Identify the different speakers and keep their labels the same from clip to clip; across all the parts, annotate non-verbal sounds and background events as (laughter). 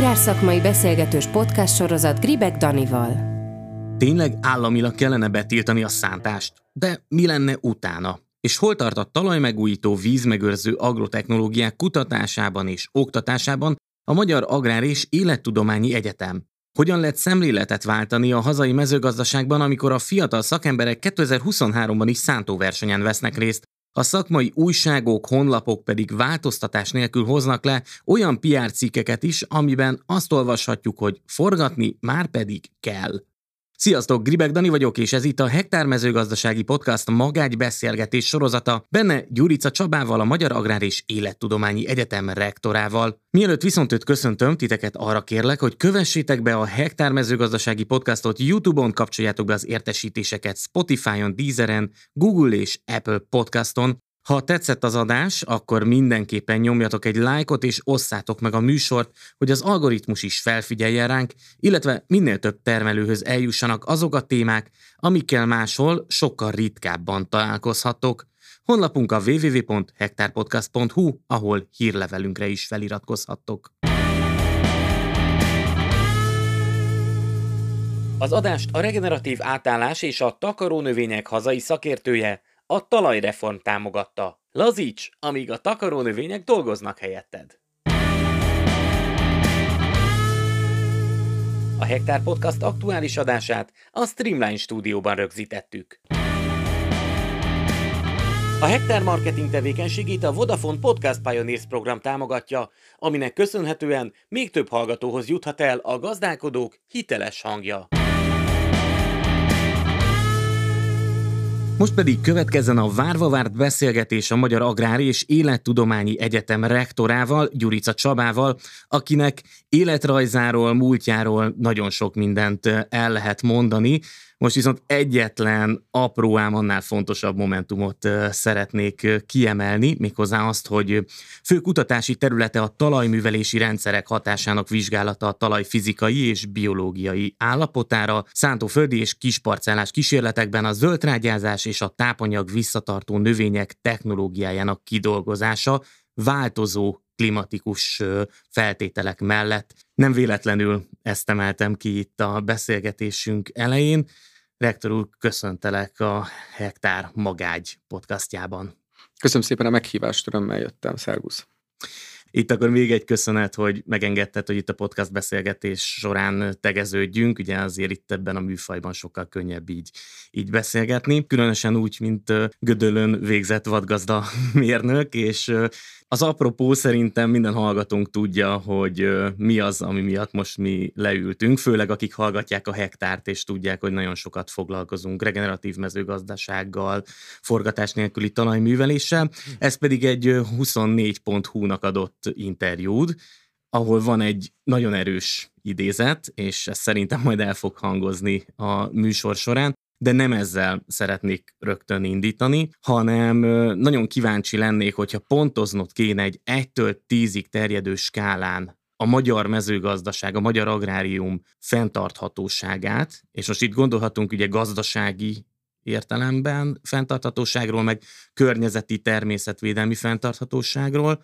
Speaker 1: Agrárszakmai beszélgetős podcast sorozat Gribek Danival.
Speaker 2: Tényleg államilag kellene betiltani a szántást? De mi lenne utána? És hol tart a talajmegújító vízmegőrző agrotechnológiák kutatásában és oktatásában a Magyar Agrár és Élettudományi Egyetem? Hogyan lehet szemléletet váltani a hazai mezőgazdaságban, amikor a fiatal szakemberek 2023-ban is szántóversenyen vesznek részt, a szakmai újságok, honlapok pedig változtatás nélkül hoznak le olyan PR cikkeket is, amiben azt olvashatjuk, hogy forgatni már pedig kell. Sziasztok, Gribek Dani vagyok, és ez itt a Hektár mezőgazdasági podcast magágy beszélgetés sorozata, benne Gyurica Csabával, a Magyar Agrár és Élettudományi Egyetem rektorával. Mielőtt viszont őt köszöntöm, titeket arra kérlek, hogy kövessétek be a Hektár mezőgazdasági podcastot YouTube-on, kapcsoljátok be az értesítéseket Spotify-on, Deezeren, Google és Apple podcaston, ha tetszett az adás, akkor mindenképpen nyomjatok egy lájkot és osszátok meg a műsort, hogy az algoritmus is felfigyeljen ránk, illetve minél több termelőhöz eljussanak azok a témák, amikkel máshol sokkal ritkábban találkozhattok. Honlapunk a www.hektarpodcast.hu, ahol hírlevelünkre is feliratkozhattok. Az adást a regeneratív átállás és a takarónövények hazai szakértője, a talajreform támogatta. Lazíts, amíg a takarónövények dolgoznak helyetted. A Hektár Podcast aktuális adását a Streamline stúdióban rögzítettük. A Hektár marketing tevékenységét a Vodafone Podcast Pioneers program támogatja, aminek köszönhetően még több hallgatóhoz juthat el a gazdálkodók hiteles hangja. Most pedig következzen a várva várt beszélgetés a Magyar Agrári és Élettudományi Egyetem rektorával, Gyurica Csabával, akinek életrajzáról, múltjáról nagyon sok mindent el lehet mondani. Most viszont egyetlen apró ám annál fontosabb momentumot szeretnék kiemelni, méghozzá azt, hogy fő kutatási területe a talajművelési rendszerek hatásának vizsgálata a talaj fizikai és biológiai állapotára, szántóföldi és kisparcellás kísérletekben a zöldrágyázás és a tápanyag visszatartó növények technológiájának kidolgozása, változó klimatikus feltételek mellett. Nem véletlenül ezt emeltem ki itt a beszélgetésünk elején. Rektor úr, köszöntelek a Hektár Magágy podcastjában.
Speaker 3: Köszönöm szépen a meghívást, örömmel jöttem, szervusz.
Speaker 2: Itt akkor még egy köszönet, hogy megengedted, hogy itt a podcast beszélgetés során tegeződjünk. Ugye azért itt ebben a műfajban sokkal könnyebb így, így beszélgetni. Különösen úgy, mint Gödölön végzett vadgazda mérnök, és az apropó szerintem minden hallgatónk tudja, hogy mi az, ami miatt most mi leültünk, főleg akik hallgatják a hektárt, és tudják, hogy nagyon sokat foglalkozunk regeneratív mezőgazdasággal, forgatás nélküli talajműveléssel. Ez pedig egy 24.hu-nak adott interjúd, ahol van egy nagyon erős idézet, és ez szerintem majd el fog hangozni a műsor során de nem ezzel szeretnék rögtön indítani, hanem nagyon kíváncsi lennék, hogyha pontoznod kéne egy 1-től 10-ig terjedő skálán a magyar mezőgazdaság, a magyar agrárium fenntarthatóságát, és most itt gondolhatunk ugye gazdasági értelemben fenntarthatóságról, meg környezeti természetvédelmi fenntarthatóságról,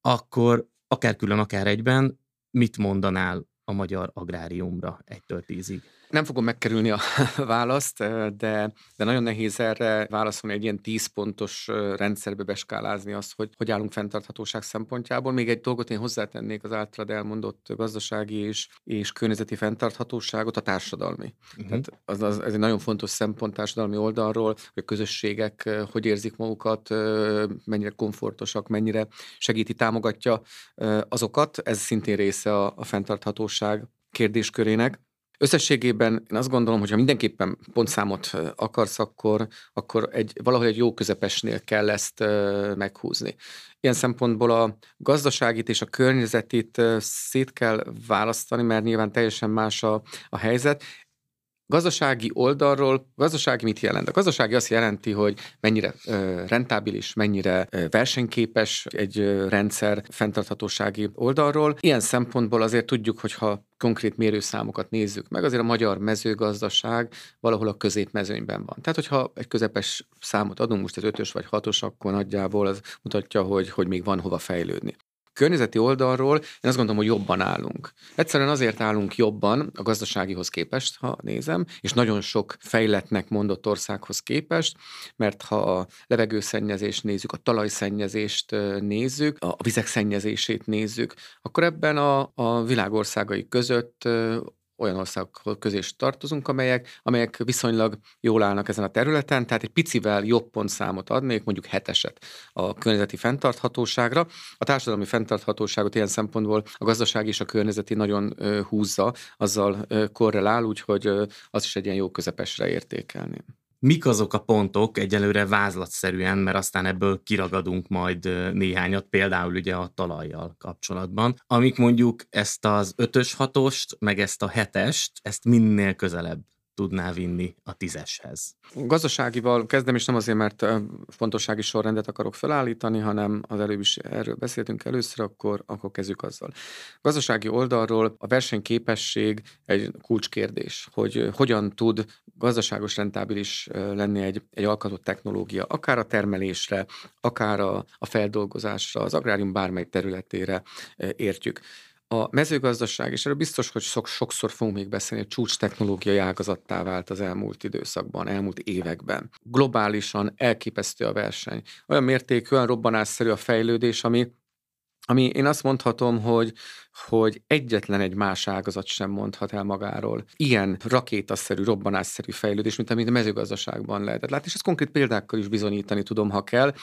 Speaker 2: akkor akár külön, akár egyben mit mondanál a magyar agráriumra 1-től 10-ig?
Speaker 3: Nem fogom megkerülni a (laughs) választ, de, de nagyon nehéz erre válaszolni egy ilyen 10 pontos rendszerbe beskálázni azt, hogy hogy állunk fenntarthatóság szempontjából. Még egy dolgot én hozzátennék az általad elmondott gazdasági és, és környezeti fenntarthatóságot, a társadalmi. Uh-huh. Tehát az, az, ez egy nagyon fontos szempont társadalmi oldalról, hogy a közösségek hogy érzik magukat, mennyire komfortosak, mennyire segíti, támogatja azokat. Ez szintén része a, a fenntarthatóság kérdéskörének. Összességében én azt gondolom, hogy ha mindenképpen pontszámot akarsz, akkor, akkor egy, valahol egy jó közepesnél kell ezt meghúzni. Ilyen szempontból a gazdaságit és a környezetit szét kell választani, mert nyilván teljesen más a, a helyzet. Gazdasági oldalról, gazdasági mit jelent? A gazdasági azt jelenti, hogy mennyire ö, rentábilis, mennyire ö, versenyképes egy rendszer fenntarthatósági oldalról. Ilyen szempontból azért tudjuk, hogy ha konkrét mérőszámokat nézzük meg, azért a magyar mezőgazdaság valahol a középmezőnyben van. Tehát, hogyha egy közepes számot adunk, most ez ötös vagy hatos, akkor nagyjából az mutatja, hogy, hogy még van hova fejlődni. Környezeti oldalról én azt gondolom, hogy jobban állunk. Egyszerűen azért állunk jobban a gazdaságihoz képest, ha nézem, és nagyon sok fejletnek mondott országhoz képest, mert ha a levegőszennyezést nézzük, a talajszennyezést nézzük, a vizek szennyezését nézzük, akkor ebben a, a világországai között olyan országok közé is tartozunk, amelyek, amelyek viszonylag jól állnak ezen a területen, tehát egy picivel jobb pontszámot adnék, mondjuk heteset a környezeti fenntarthatóságra. A társadalmi fenntarthatóságot ilyen szempontból a gazdaság és a környezeti nagyon húzza, azzal korrelál, úgyhogy az is egy ilyen jó közepesre értékelni.
Speaker 2: Mik azok a pontok egyelőre vázlatszerűen, mert aztán ebből kiragadunk majd néhányat, például ugye a talajjal kapcsolatban, amik mondjuk ezt az ötös hatost, meg ezt a hetest, ezt minél közelebb tudná vinni a tízeshez?
Speaker 3: Gazdaságival kezdem, és nem azért, mert fontossági sorrendet akarok felállítani, hanem az előbb is erről beszéltünk először, akkor, akkor kezdjük azzal. Gazdasági oldalról a versenyképesség egy kulcskérdés, hogy hogyan tud gazdaságos rentábilis lenni egy, egy alkatott technológia, akár a termelésre, akár a, a feldolgozásra, az agrárium bármely területére értjük. A mezőgazdaság, és erről biztos, hogy sok, sokszor fogunk még beszélni, csúcs technológiai ágazattá vált az elmúlt időszakban, elmúlt években. Globálisan elképesztő a verseny. Olyan mértékű, olyan robbanásszerű a fejlődés, ami ami én azt mondhatom, hogy, hogy egyetlen egy más ágazat sem mondhat el magáról. Ilyen rakétaszerű, robbanásszerű fejlődés, mint amit a mezőgazdaságban lehetett látni, és ezt konkrét példákkal is bizonyítani tudom, ha kell.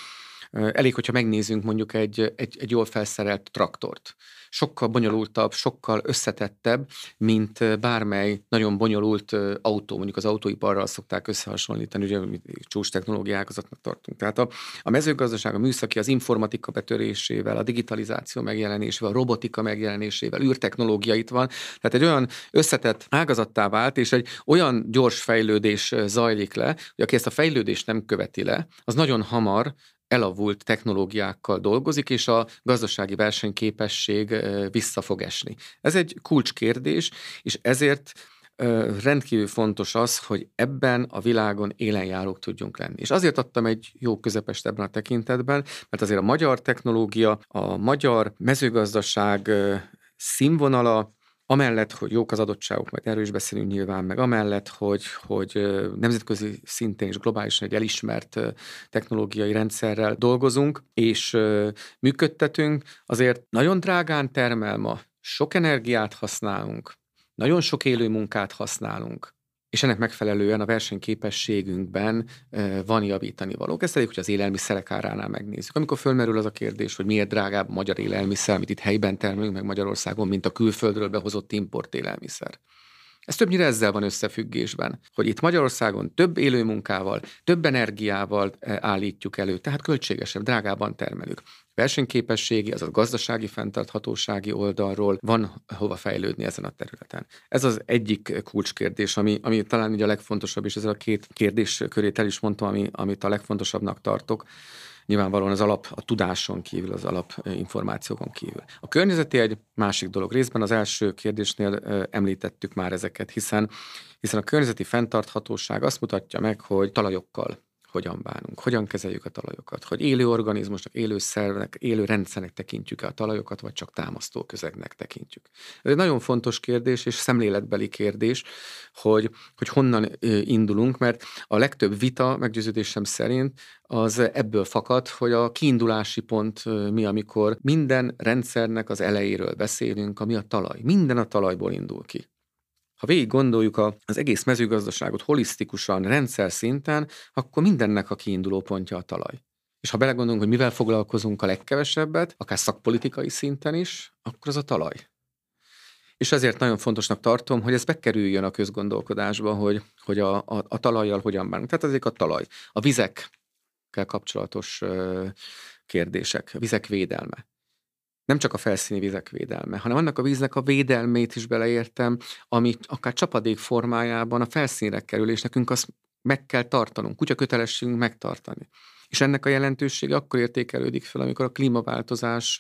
Speaker 3: Elég, hogyha megnézzünk mondjuk egy, egy, egy jól felszerelt traktort. Sokkal bonyolultabb, sokkal összetettebb, mint bármely nagyon bonyolult autó, mondjuk az autóiparral szokták összehasonlítani, ugye csúcs technológiákazatnak tartunk. Tehát a, a mezőgazdaság, a műszaki, az informatika betörésével, a digitalizáció megjelenésével, a robotika megjelenésével, űrtechnológia itt van. Tehát egy olyan összetett ágazattá vált, és egy olyan gyors fejlődés zajlik le, hogy aki ezt a fejlődést nem követi le, az nagyon hamar elavult technológiákkal dolgozik, és a gazdasági versenyképesség vissza fog esni. Ez egy kulcskérdés, és ezért rendkívül fontos az, hogy ebben a világon élenjárók tudjunk lenni. És azért adtam egy jó közepest ebben a tekintetben, mert azért a magyar technológia, a magyar mezőgazdaság színvonala Amellett, hogy jók az adottságok, majd erről is beszélünk nyilván, meg amellett, hogy, hogy nemzetközi szinten és globálisan egy elismert technológiai rendszerrel dolgozunk, és működtetünk, azért nagyon drágán termel ma, sok energiát használunk, nagyon sok élő munkát használunk, és ennek megfelelően a versenyképességünkben van javítani való. Ezt elég, hogy az élelmiszerek áránál megnézzük. Amikor fölmerül az a kérdés, hogy miért drágább a magyar élelmiszer, amit itt helyben termelünk meg Magyarországon, mint a külföldről behozott import élelmiszer. Ez többnyire ezzel van összefüggésben, hogy itt Magyarországon több élőmunkával, több energiával állítjuk elő, tehát költségesebb, drágában termelünk versenyképességi, az a gazdasági fenntarthatósági oldalról van hova fejlődni ezen a területen. Ez az egyik kulcskérdés, ami, ami talán így a legfontosabb, és ez a két kérdés körét el is mondtam, ami, amit a legfontosabbnak tartok. Nyilvánvalóan az alap a tudáson kívül, az alap információkon kívül. A környezeti egy másik dolog. Részben az első kérdésnél említettük már ezeket, hiszen, hiszen a környezeti fenntarthatóság azt mutatja meg, hogy talajokkal hogyan bánunk, hogyan kezeljük a talajokat, hogy élő organizmusnak, élő szervnek, élő rendszernek tekintjük-e a talajokat, vagy csak támasztó közegnek tekintjük. Ez egy nagyon fontos kérdés, és szemléletbeli kérdés, hogy, hogy honnan indulunk, mert a legtöbb vita meggyőződésem szerint az ebből fakad, hogy a kiindulási pont mi, amikor minden rendszernek az elejéről beszélünk, ami a talaj. Minden a talajból indul ki. Ha végig gondoljuk az egész mezőgazdaságot holisztikusan, rendszer szinten, akkor mindennek a kiinduló pontja a talaj. És ha belegondolunk, hogy mivel foglalkozunk a legkevesebbet, akár szakpolitikai szinten is, akkor az a talaj. És ezért nagyon fontosnak tartom, hogy ez bekerüljön a közgondolkodásba, hogy, hogy a, a, a talajjal hogyan bánunk. Tehát ezek a talaj. A vizekkel kapcsolatos kérdések, vizek védelme nem csak a felszíni vizek védelme, hanem annak a víznek a védelmét is beleértem, ami akár csapadék formájában a felszínre kerül, és nekünk azt meg kell tartanunk, kutya kötelességünk megtartani. És ennek a jelentősége akkor értékelődik fel, amikor a klímaváltozás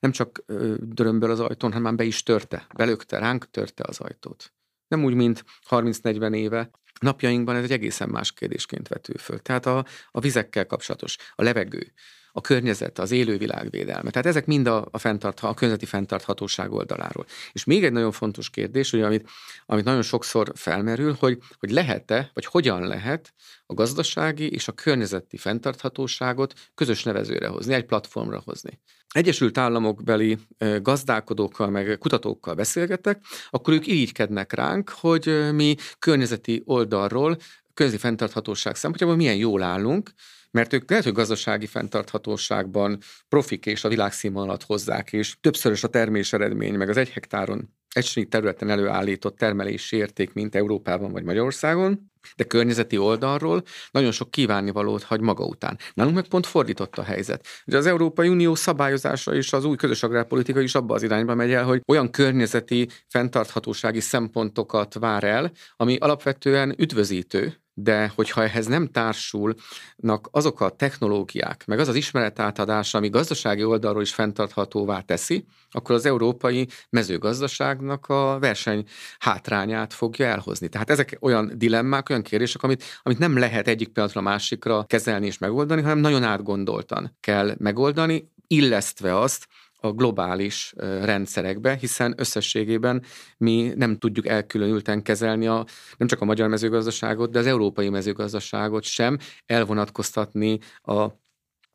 Speaker 3: nem csak dörömből az ajtón, hanem már be is törte, belökte, ránk törte az ajtót. Nem úgy, mint 30-40 éve, Napjainkban ez egy egészen más kérdésként vető föl. Tehát a, a vizekkel kapcsolatos, a levegő, a környezet, az élővilágvédelme. Tehát ezek mind a, a, fenntart, a környezeti fenntarthatóság oldaláról. És még egy nagyon fontos kérdés, hogy amit, amit nagyon sokszor felmerül, hogy, hogy lehet-e, vagy hogyan lehet a gazdasági és a környezeti fenntarthatóságot közös nevezőre hozni, egy platformra hozni. Egyesült Államokbeli gazdálkodókkal, meg kutatókkal beszélgetek, akkor ők irigykednek ránk, hogy mi környezeti oldalról, közli fenntarthatóság szempontjából milyen jól állunk, mert ők lehet, hogy gazdasági fenntarthatóságban profik és a világszínvonalat hozzák, és többszörös a termés eredmény, meg az egy hektáron egység területen előállított termelési érték, mint Európában vagy Magyarországon, de környezeti oldalról nagyon sok kívánnivalót hagy maga után. Nálunk meg pont fordított a helyzet. Ugye az Európai Unió szabályozása és az új közös agrárpolitika is abba az irányba megy el, hogy olyan környezeti fenntarthatósági szempontokat vár el, ami alapvetően üdvözítő, de hogyha ehhez nem társulnak azok a technológiák, meg az az ismeretátadás, ami gazdasági oldalról is fenntarthatóvá teszi, akkor az európai mezőgazdaságnak a verseny hátrányát fogja elhozni. Tehát ezek olyan dilemmák, olyan kérdések, amit, amit nem lehet egyik pillanatra másikra kezelni és megoldani, hanem nagyon átgondoltan kell megoldani, illesztve azt, a globális rendszerekbe, hiszen összességében mi nem tudjuk elkülönülten kezelni a, nem csak a magyar mezőgazdaságot, de az európai mezőgazdaságot sem, elvonatkoztatni a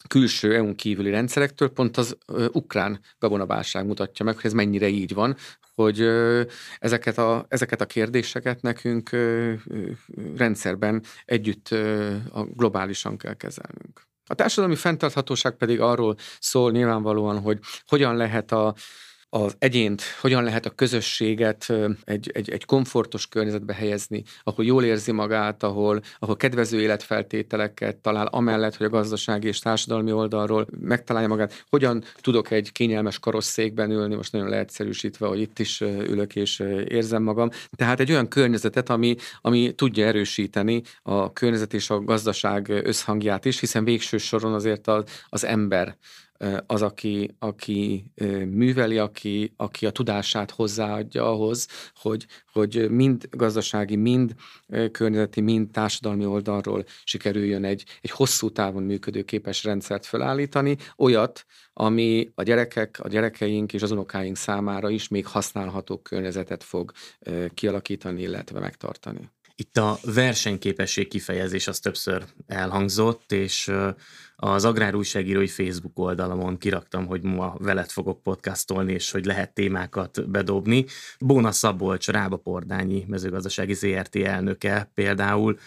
Speaker 3: külső EU-n kívüli rendszerektől, pont az ukrán gabonaválság mutatja meg, hogy ez mennyire így van, hogy ezeket, a, ezeket a kérdéseket nekünk rendszerben együtt globálisan kell kezelnünk. A társadalmi fenntarthatóság pedig arról szól nyilvánvalóan, hogy hogyan lehet a az egyént, hogyan lehet a közösséget egy, egy, egy komfortos környezetbe helyezni, ahol jól érzi magát, ahol, ahol kedvező életfeltételeket talál, amellett, hogy a gazdasági és társadalmi oldalról megtalálja magát. Hogyan tudok egy kényelmes karosszékben ülni, most nagyon leegyszerűsítve, hogy itt is ülök és érzem magam. Tehát egy olyan környezetet, ami, ami tudja erősíteni a környezet és a gazdaság összhangját is, hiszen végső soron azért az, az ember az, aki, aki műveli, aki, aki a tudását hozzáadja ahhoz, hogy, hogy mind gazdasági, mind környezeti, mind társadalmi oldalról sikerüljön egy, egy hosszú távon működő képes rendszert felállítani, olyat, ami a gyerekek, a gyerekeink és az unokáink számára is még használható környezetet fog kialakítani, illetve megtartani.
Speaker 2: Itt a versenyképesség kifejezés az többször elhangzott, és az Agrárújságírói Facebook oldalamon kiraktam, hogy ma veled fogok podcastolni, és hogy lehet témákat bedobni. Bóna Szabolcs, Rába Pordányi mezőgazdasági ZRT elnöke például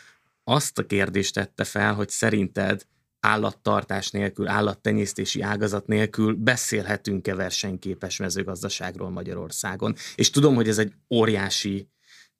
Speaker 2: azt a kérdést tette fel, hogy szerinted állattartás nélkül, állattenyésztési ágazat nélkül beszélhetünk-e versenyképes mezőgazdaságról Magyarországon. És tudom, hogy ez egy óriási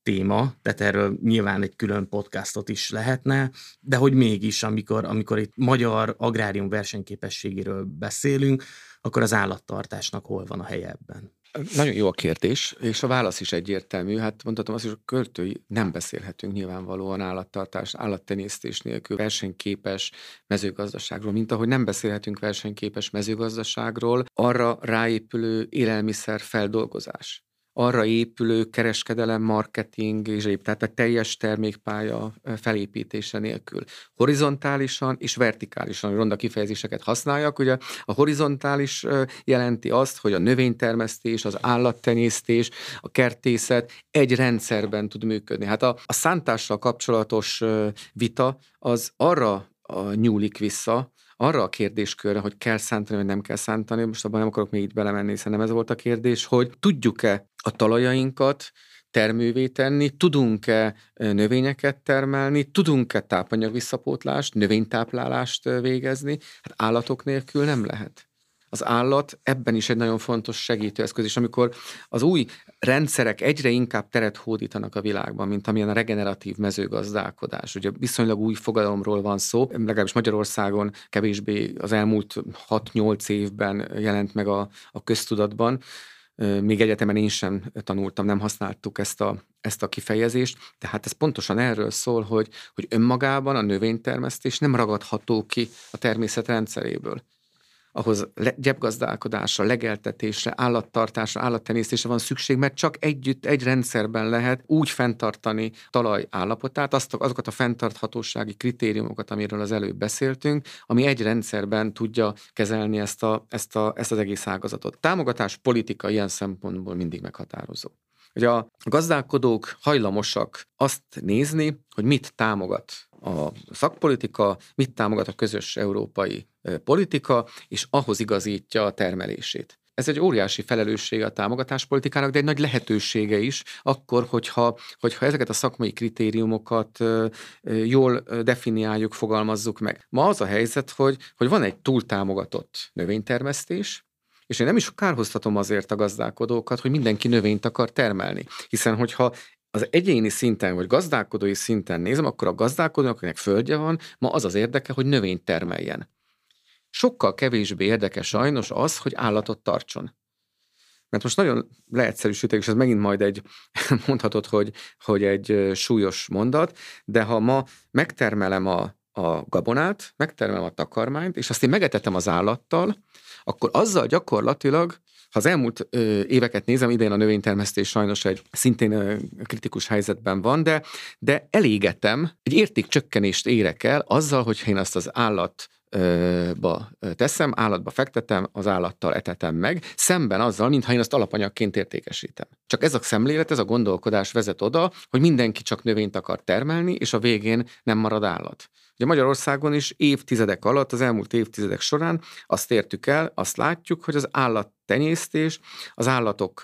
Speaker 2: téma, tehát erről nyilván egy külön podcastot is lehetne, de hogy mégis, amikor, amikor itt magyar agrárium versenyképességéről beszélünk, akkor az állattartásnak hol van a helye ebben?
Speaker 3: Nagyon jó a kérdés, és a válasz is egyértelmű. Hát mondhatom azt, hogy a költői nem beszélhetünk nyilvánvalóan állattartás, állattenyésztés nélkül versenyképes mezőgazdaságról, mint ahogy nem beszélhetünk versenyképes mezőgazdaságról, arra ráépülő élelmiszer feldolgozás arra épülő kereskedelem, marketing és épp, tehát a teljes termékpálya felépítése nélkül. Horizontálisan és vertikálisan, hogy ronda kifejezéseket használjak. Ugye a horizontális jelenti azt, hogy a növénytermesztés, az állattenyésztés, a kertészet egy rendszerben tud működni. Hát a, a szántással kapcsolatos vita az arra nyúlik vissza, arra a kérdéskörre, hogy kell szántani, vagy nem kell szántani, most abban nem akarok még így belemenni, hiszen nem ez volt a kérdés, hogy tudjuk-e a talajainkat termővé tenni, tudunk-e növényeket termelni, tudunk-e tápanyag visszapótlást, növénytáplálást végezni, hát állatok nélkül nem lehet az állat ebben is egy nagyon fontos segítőeszköz, és amikor az új rendszerek egyre inkább teret hódítanak a világban, mint amilyen a regeneratív mezőgazdálkodás. Ugye viszonylag új fogalomról van szó, legalábbis Magyarországon kevésbé az elmúlt 6-8 évben jelent meg a, a köztudatban, még egyetemen én sem tanultam, nem használtuk ezt a, ezt a kifejezést, tehát ez pontosan erről szól, hogy, hogy önmagában a növénytermesztés nem ragadható ki a természet rendszeréből ahhoz le, gyepgazdálkodásra, legeltetésre, állattartásra, állattenyésztésre van szükség, mert csak együtt, egy rendszerben lehet úgy fenntartani talaj állapotát, azt, azokat a fenntarthatósági kritériumokat, amiről az előbb beszéltünk, ami egy rendszerben tudja kezelni ezt, a, ezt, a, ezt az egész ágazatot. Támogatás politika ilyen szempontból mindig meghatározó hogy a gazdálkodók hajlamosak azt nézni, hogy mit támogat a szakpolitika, mit támogat a közös európai politika, és ahhoz igazítja a termelését. Ez egy óriási felelőssége a támogatáspolitikának, de egy nagy lehetősége is, akkor, hogyha, hogyha ezeket a szakmai kritériumokat jól definiáljuk, fogalmazzuk meg. Ma az a helyzet, hogy, hogy van egy túltámogatott növénytermesztés, és én nem is kárhoztatom azért a gazdálkodókat, hogy mindenki növényt akar termelni. Hiszen, hogyha az egyéni szinten, vagy gazdálkodói szinten nézem, akkor a gazdálkodónak, akinek földje van, ma az az érdeke, hogy növényt termeljen. Sokkal kevésbé érdekes sajnos az, hogy állatot tartson. Mert most nagyon leegyszerűsítek, és ez megint majd egy, (laughs) mondhatod, hogy, hogy egy súlyos mondat, de ha ma megtermelem a, a gabonát, megtermelem a takarmányt, és azt én megetetem az állattal, akkor azzal gyakorlatilag ha az elmúlt ö, éveket nézem, idén a növénytermesztés sajnos egy szintén ö, kritikus helyzetben van, de, de elégetem, egy értékcsökkenést érek el azzal, hogyha én azt az állat ba teszem, állatba fektetem, az állattal etetem meg, szemben azzal, mintha én azt alapanyagként értékesítem. Csak ez a szemlélet, ez a gondolkodás vezet oda, hogy mindenki csak növényt akar termelni, és a végén nem marad állat. Ugye Magyarországon is évtizedek alatt, az elmúlt évtizedek során azt értük el, azt látjuk, hogy az állattenyésztés, az állatok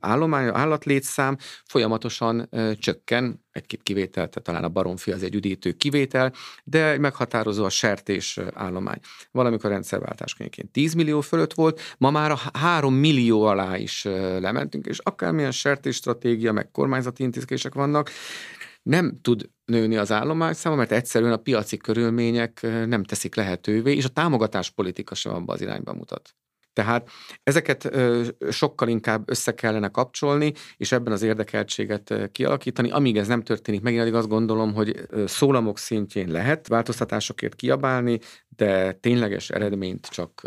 Speaker 3: állománya, állatlétszám folyamatosan csökken, egy-két kivétel, tehát talán a baromfi az egy üdítő kivétel, de meghatározó a sertés állomány. Valamikor rendszerváltás környékén 10 millió fölött volt, ma már a 3 millió alá is lementünk, és akármilyen sertés stratégia, meg kormányzati intézkedések vannak, nem tud nőni az állomány száma, mert egyszerűen a piaci körülmények nem teszik lehetővé, és a támogatás politika sem abban az irányba mutat. Tehát ezeket sokkal inkább össze kellene kapcsolni, és ebben az érdekeltséget kialakítani. Amíg ez nem történik meg, én addig azt gondolom, hogy szólamok szintjén lehet változtatásokért kiabálni, de tényleges eredményt csak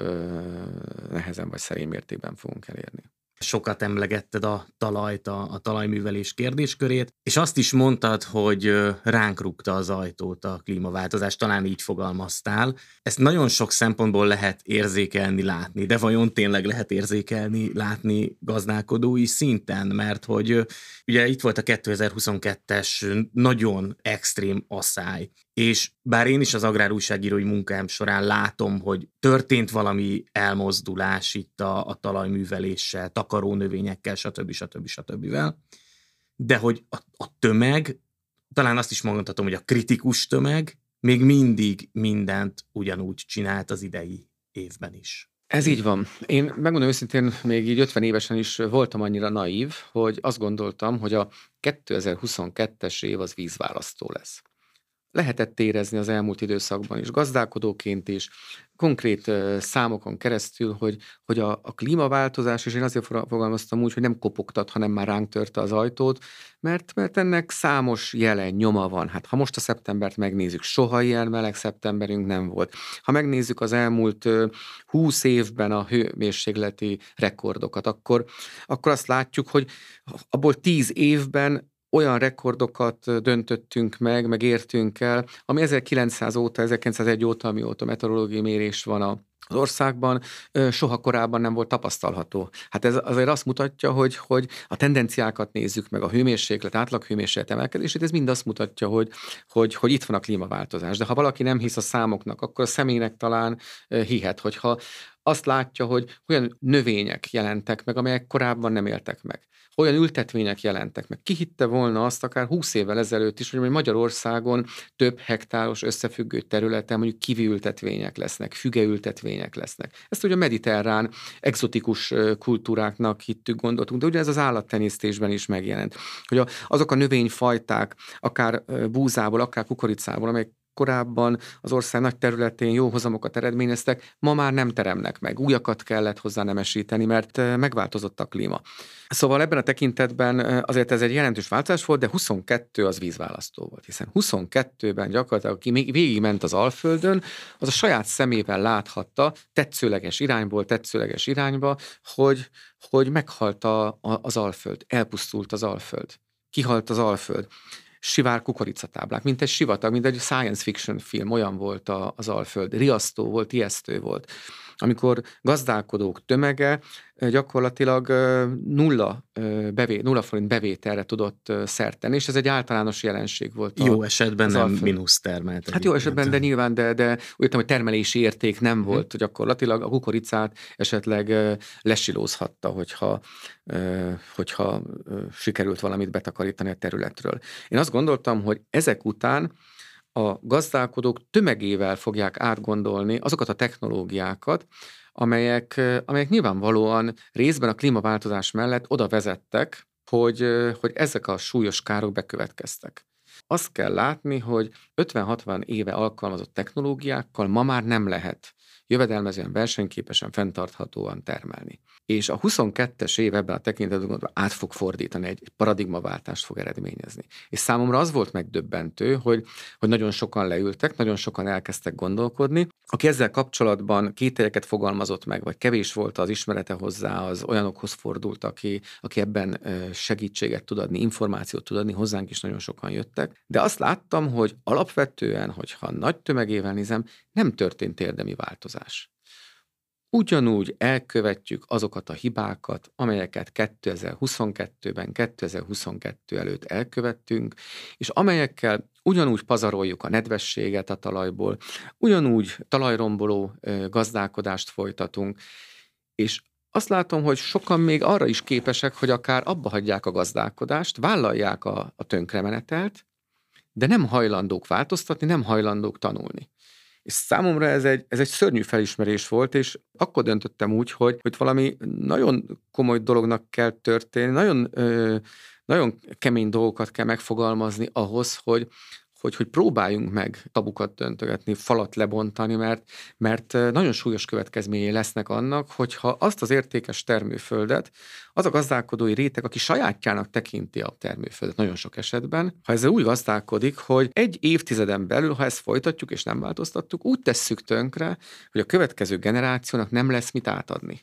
Speaker 3: nehezen vagy szerény mértékben fogunk elérni
Speaker 2: sokat emlegetted a talajt, a, a talajművelés kérdéskörét, és azt is mondtad, hogy ránk rúgta az ajtót a klímaváltozás, talán így fogalmaztál. Ezt nagyon sok szempontból lehet érzékelni, látni, de vajon tényleg lehet érzékelni, látni gazdálkodói szinten, mert hogy ugye itt volt a 2022-es nagyon extrém asszály, és bár én is az agrárújságírói munkám során látom, hogy történt valami elmozdulás itt a, a talajműveléssel, takarónövényekkel, stb. stb. stb. De hogy a, a tömeg, talán azt is mondhatom, hogy a kritikus tömeg még mindig mindent ugyanúgy csinált az idei évben is.
Speaker 3: Ez így van. Én megmondom őszintén, még így 50 évesen is voltam annyira naív, hogy azt gondoltam, hogy a 2022-es év az vízválasztó lesz lehetett érezni az elmúlt időszakban is, gazdálkodóként is, konkrét számokon keresztül, hogy, hogy a, a klímaváltozás, és én azért fogalmaztam úgy, hogy nem kopogtat, hanem már ránk törte az ajtót, mert, mert ennek számos jelen, nyoma van. Hát ha most a szeptembert megnézzük, soha ilyen meleg szeptemberünk nem volt. Ha megnézzük az elmúlt 20 évben a hőmérsékleti rekordokat, akkor, akkor azt látjuk, hogy abból 10 évben olyan rekordokat döntöttünk meg, meg értünk el, ami 1900 óta, 1901 óta, amióta meteorológiai mérés van a az országban soha korábban nem volt tapasztalható. Hát ez azért azt mutatja, hogy, hogy a tendenciákat nézzük meg, a hőmérséklet, átlaghőmérséklet emelkedését, ez mind azt mutatja, hogy, hogy, hogy itt van a klímaváltozás. De ha valaki nem hisz a számoknak, akkor a személynek talán hihet, hogyha azt látja, hogy olyan növények jelentek meg, amelyek korábban nem éltek meg olyan ültetvények jelentek meg. Ki hitte volna azt akár 20 évvel ezelőtt is, hogy Magyarországon több hektáros összefüggő területen mondjuk kiviültetvények lesznek, fügeültetvények lesznek. Ezt ugye a mediterrán, exotikus kultúráknak hittük, gondoltunk, de ugye ez az állattenyésztésben is megjelent. Hogy azok a növényfajták, akár búzából, akár kukoricából, amelyek korábban az ország nagy területén jó hozamokat eredményeztek, ma már nem teremnek meg. Újakat kellett hozzá nemesíteni, mert megváltozott a klíma. Szóval ebben a tekintetben azért ez egy jelentős változás volt, de 22 az vízválasztó volt, hiszen 22-ben gyakorlatilag, aki még végigment az Alföldön, az a saját szemével láthatta tetszőleges irányból, tetszőleges irányba, hogy, hogy meghalt a, a, az Alföld, elpusztult az Alföld, kihalt az Alföld sivár kukoricatáblák, mint egy sivatag, mint egy science fiction film, olyan volt az Alföld, riasztó volt, ijesztő volt amikor gazdálkodók tömege gyakorlatilag nulla, bevé, nulla forint bevételre tudott szerteni, és ez egy általános jelenség volt.
Speaker 2: A, jó esetben nem alföld. mínusz termelt.
Speaker 3: Hát jó esetben, de nyilván, de, de úgy hogy termelési érték nem uh-huh. volt gyakorlatilag. A kukoricát esetleg lesilózhatta, hogyha, hogyha sikerült valamit betakarítani a területről. Én azt gondoltam, hogy ezek után a gazdálkodók tömegével fogják átgondolni azokat a technológiákat, amelyek, amelyek nyilvánvalóan részben a klímaváltozás mellett oda vezettek, hogy, hogy ezek a súlyos károk bekövetkeztek. Azt kell látni, hogy 50-60 éve alkalmazott technológiákkal ma már nem lehet jövedelmezően, versenyképesen, fenntarthatóan termelni. És a 22-es év ebben a tekintetben át fog fordítani, egy paradigmaváltást fog eredményezni. És számomra az volt megdöbbentő, hogy, hogy nagyon sokan leültek, nagyon sokan elkezdtek gondolkodni. Aki ezzel kapcsolatban kételyeket fogalmazott meg, vagy kevés volt az ismerete hozzá, az olyanokhoz fordult, aki, aki ebben segítséget tud adni, információt tud adni, hozzánk is nagyon sokan jöttek. De azt láttam, hogy alapvetően, hogyha nagy tömegével nézem, nem történt érdemi változás ugyanúgy elkövetjük azokat a hibákat, amelyeket 2022-ben, 2022 előtt elkövettünk, és amelyekkel ugyanúgy pazaroljuk a nedvességet a talajból, ugyanúgy talajromboló gazdálkodást folytatunk, és azt látom, hogy sokan még arra is képesek, hogy akár abba hagyják a gazdálkodást, vállalják a, a tönkremenetelt, de nem hajlandók változtatni, nem hajlandók tanulni. És számomra ez egy, ez egy szörnyű felismerés volt, és akkor döntöttem úgy, hogy, hogy valami nagyon komoly dolognak kell történni, nagyon, ö, nagyon kemény dolgokat kell megfogalmazni ahhoz, hogy, hogy, hogy próbáljunk meg tabukat döntögetni, falat lebontani, mert, mert nagyon súlyos következményei lesznek annak, hogyha azt az értékes termőföldet, az a gazdálkodói réteg, aki sajátjának tekinti a termőföldet nagyon sok esetben, ha ezzel úgy gazdálkodik, hogy egy évtizeden belül, ha ezt folytatjuk és nem változtattuk, úgy tesszük tönkre, hogy a következő generációnak nem lesz mit átadni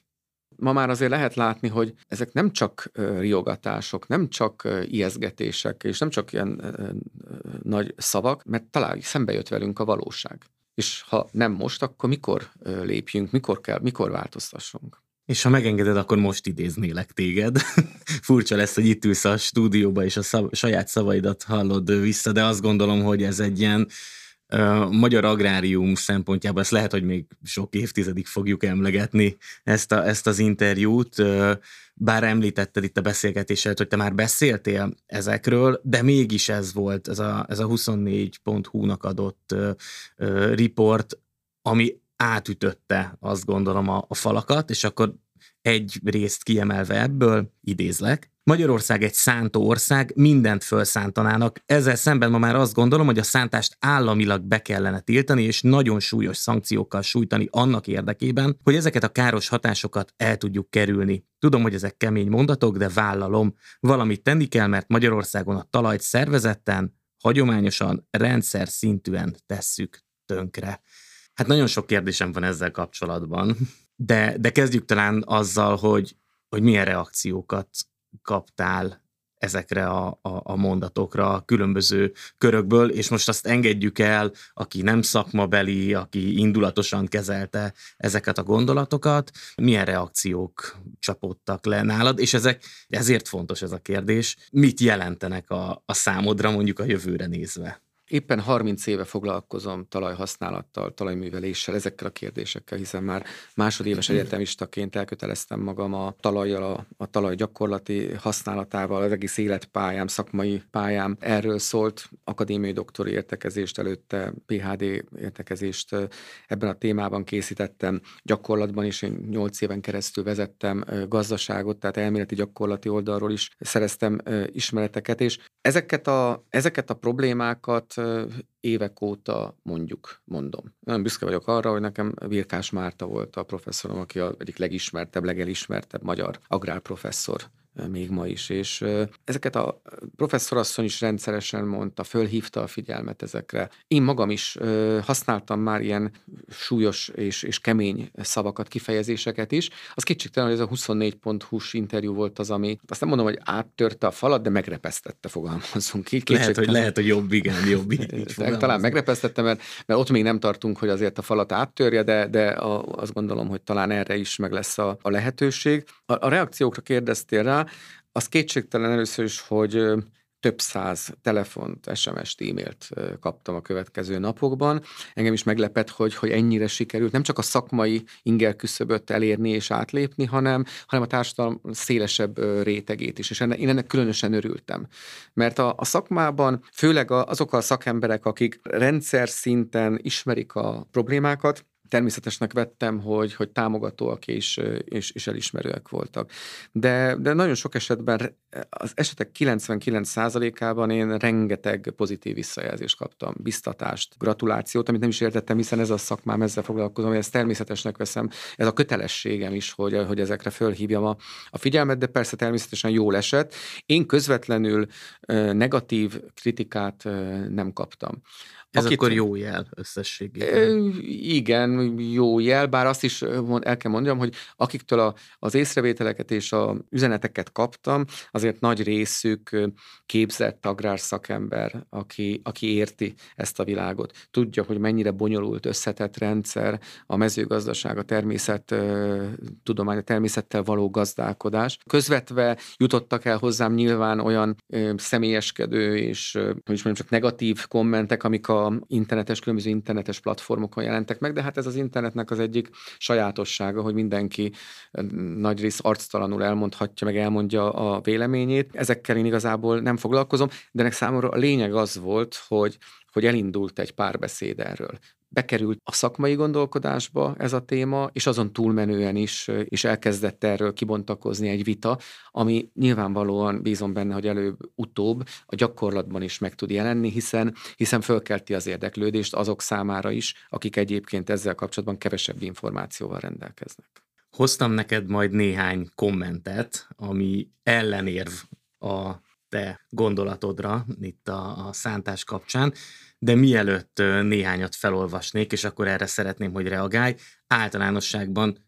Speaker 3: ma már azért lehet látni, hogy ezek nem csak riogatások, nem csak ijeszgetések, és nem csak ilyen nagy szavak, mert talán szembe jött velünk a valóság. És ha nem most, akkor mikor lépjünk, mikor kell, mikor változtassunk?
Speaker 2: És ha megengeded, akkor most idéznélek téged. (laughs) Furcsa lesz, hogy itt ülsz a stúdióba, és a szav- saját szavaidat hallod vissza, de azt gondolom, hogy ez egy ilyen magyar agrárium szempontjából ezt lehet, hogy még sok évtizedig fogjuk emlegetni ezt, a, ezt az interjút, bár említetted itt a beszélgetésed, hogy te már beszéltél ezekről, de mégis ez volt, ez a, ez a 24.hu-nak adott report, ami átütötte azt gondolom a, a falakat, és akkor egy részt kiemelve ebből, idézlek, Magyarország egy szántó ország, mindent felszántanának. Ezzel szemben ma már azt gondolom, hogy a szántást államilag be kellene tiltani, és nagyon súlyos szankciókkal sújtani annak érdekében, hogy ezeket a káros hatásokat el tudjuk kerülni. Tudom, hogy ezek kemény mondatok, de vállalom. Valamit tenni kell, mert Magyarországon a talajt szervezetten, hagyományosan, rendszer szintűen tesszük tönkre. Hát nagyon sok kérdésem van ezzel kapcsolatban, de, de kezdjük talán azzal, hogy, hogy milyen reakciókat kaptál ezekre a, a, a mondatokra a különböző körökből, és most azt engedjük el, aki nem szakmabeli, aki indulatosan kezelte ezeket a gondolatokat, milyen reakciók csapódtak le nálad, és ezek, ezért fontos ez a kérdés, mit jelentenek a, a számodra mondjuk a jövőre nézve?
Speaker 3: Éppen 30 éve foglalkozom talajhasználattal, talajműveléssel, ezekkel a kérdésekkel, hiszen már másodéves egyetemistaként elköteleztem magam a talajjal, a, a talaj gyakorlati használatával, az egész életpályám, szakmai pályám. Erről szólt, akadémiai doktori értekezést előtte, PHD értekezést ebben a témában készítettem, gyakorlatban is én 8 éven keresztül vezettem gazdaságot, tehát elméleti gyakorlati oldalról is szereztem ismereteket, és ezeket a, ezeket a problémákat évek óta mondjuk, mondom. Nagyon büszke vagyok arra, hogy nekem Virkás Márta volt a professzorom, aki a egyik legismertebb, legelismertebb magyar agrárprofesszor még ma is, és ezeket a professzorasszony is rendszeresen mondta, fölhívta a figyelmet ezekre. Én magam is használtam már ilyen súlyos és, és kemény szavakat, kifejezéseket is. Az kétségtelen, hogy ez a 24 pont hús interjú volt az, ami azt nem mondom, hogy áttörte a falat, de megrepesztette, fogalmazunk
Speaker 2: így. Lehet, hogy, lehet, hogy jobb, igen, jobb. Így
Speaker 3: talán megrepesztette, mert, mert ott még nem tartunk, hogy azért a falat áttörje, de, de a, azt gondolom, hogy talán erre is meg lesz a, a lehetőség. A, a reakciókra kérdeztél rá, az kétségtelen először is, hogy több száz telefont, SMS-t, e-mailt kaptam a következő napokban. Engem is meglepett, hogy, hogy ennyire sikerült nem csak a szakmai inger küszöböt elérni és átlépni, hanem, hanem a társadalom szélesebb rétegét is. És én ennek különösen örültem. Mert a, a szakmában főleg azok a szakemberek, akik rendszer szinten ismerik a problémákat, természetesnek vettem, hogy, hogy támogatóak és, és, és elismerőek voltak. De, de nagyon sok esetben, az esetek 99%-ában én rengeteg pozitív visszajelzést kaptam, biztatást, gratulációt, amit nem is értettem, hiszen ez a szakmám, ezzel foglalkozom, hogy ezt természetesnek veszem, ez a kötelességem is, hogy, hogy ezekre fölhívjam a, a figyelmet, de persze természetesen jól esett. Én közvetlenül negatív kritikát nem kaptam.
Speaker 2: Ez Akit, akkor jó jel összességében.
Speaker 3: Igen, jó jel, bár azt is el kell mondjam, hogy akiktől a, az észrevételeket és a üzeneteket kaptam, azért nagy részük képzett agrárszakember, aki, aki érti ezt a világot. Tudja, hogy mennyire bonyolult, összetett rendszer a mezőgazdaság, a természet, tudomány, a természettel való gazdálkodás. Közvetve jutottak el hozzám nyilván olyan személyeskedő és, hogy is mondjam, csak negatív kommentek, amik a internetes, különböző internetes platformokon jelentek meg, de hát ez az internetnek az egyik sajátossága, hogy mindenki nagy rész arctalanul elmondhatja, meg elmondja a véleményét. Ezekkel én igazából nem foglalkozom, de ennek számomra a lényeg az volt, hogy hogy elindult egy párbeszéd erről bekerült a szakmai gondolkodásba ez a téma, és azon túlmenően is, és elkezdett erről kibontakozni egy vita, ami nyilvánvalóan bízom benne, hogy előbb-utóbb a gyakorlatban is meg tud jelenni, hiszen, hiszen fölkelti az érdeklődést azok számára is, akik egyébként ezzel kapcsolatban kevesebb információval rendelkeznek.
Speaker 2: Hoztam neked majd néhány kommentet, ami ellenérv a te gondolatodra itt a, a szántás kapcsán de mielőtt néhányat felolvasnék, és akkor erre szeretném, hogy reagálj, általánosságban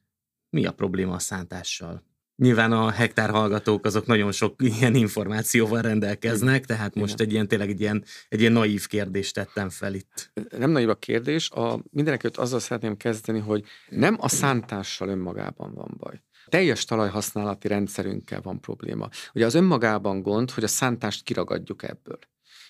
Speaker 2: mi a probléma a szántással? Nyilván a hektár hallgatók azok nagyon sok (laughs) ilyen információval rendelkeznek, tehát most egy ilyen tényleg egy ilyen, egy ilyen naív kérdést tettem fel itt.
Speaker 3: Nem naív a kérdés, a, mindenekült azzal szeretném kezdeni, hogy nem a szántással önmagában van baj. Teljes talajhasználati rendszerünkkel van probléma. Ugye az önmagában gond, hogy a szántást kiragadjuk ebből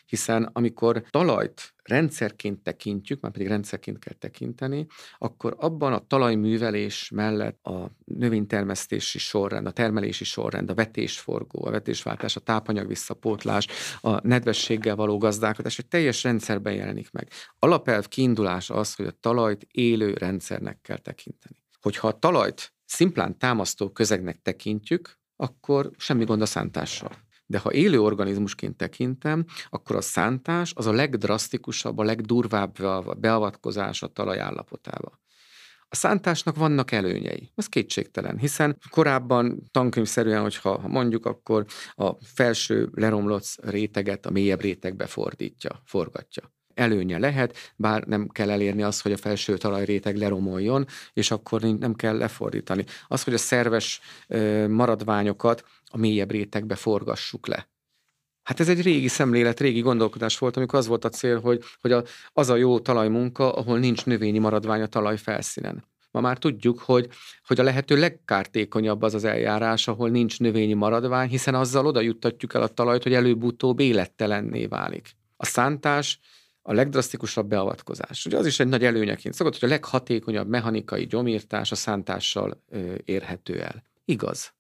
Speaker 3: hiszen amikor talajt rendszerként tekintjük, már pedig rendszerként kell tekinteni, akkor abban a talajművelés mellett a növénytermesztési sorrend, a termelési sorrend, a vetésforgó, a vetésváltás, a tápanyag visszapótlás, a nedvességgel való gazdálkodás egy teljes rendszerben jelenik meg. Alapelv kiindulás az, hogy a talajt élő rendszernek kell tekinteni. Hogyha a talajt szimplán támasztó közegnek tekintjük, akkor semmi gond a szántással. De ha élő organizmusként tekintem, akkor a szántás az a legdrasztikusabb, a legdurvább beavatkozás a talaj állapotába. A szántásnak vannak előnyei, ez kétségtelen, hiszen korábban tankönyvszerűen, hogyha mondjuk, akkor a felső leromlott réteget a mélyebb rétegbe fordítja, forgatja előnye lehet, bár nem kell elérni azt, hogy a felső talajréteg leromoljon, és akkor nem kell lefordítani. Az, hogy a szerves maradványokat a mélyebb rétegbe forgassuk le. Hát ez egy régi szemlélet, régi gondolkodás volt, amikor az volt a cél, hogy, hogy a, az a jó talajmunka, ahol nincs növényi maradvány a talaj felszínen. Ma már tudjuk, hogy, hogy a lehető legkártékonyabb az az eljárás, ahol nincs növényi maradvány, hiszen azzal oda juttatjuk el a talajt, hogy előbb-utóbb élettelenné válik. A szántás a legdrasztikusabb beavatkozás. Ugye az is egy nagy előnyeként szokott, hogy a leghatékonyabb mechanikai gyomírtás a szántással ö, érhető el. Igaz.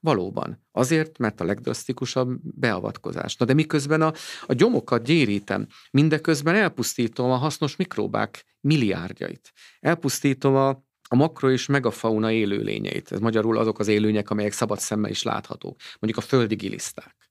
Speaker 3: Valóban. Azért, mert a legdrasztikusabb beavatkozás. Na de miközben a, a gyomokat gyérítem, mindeközben elpusztítom a hasznos mikróbák milliárdjait. Elpusztítom a, a makro és megafauna élőlényeit. Ez magyarul azok az élőnyek, amelyek szabad szemmel is láthatók. Mondjuk a földi giliszták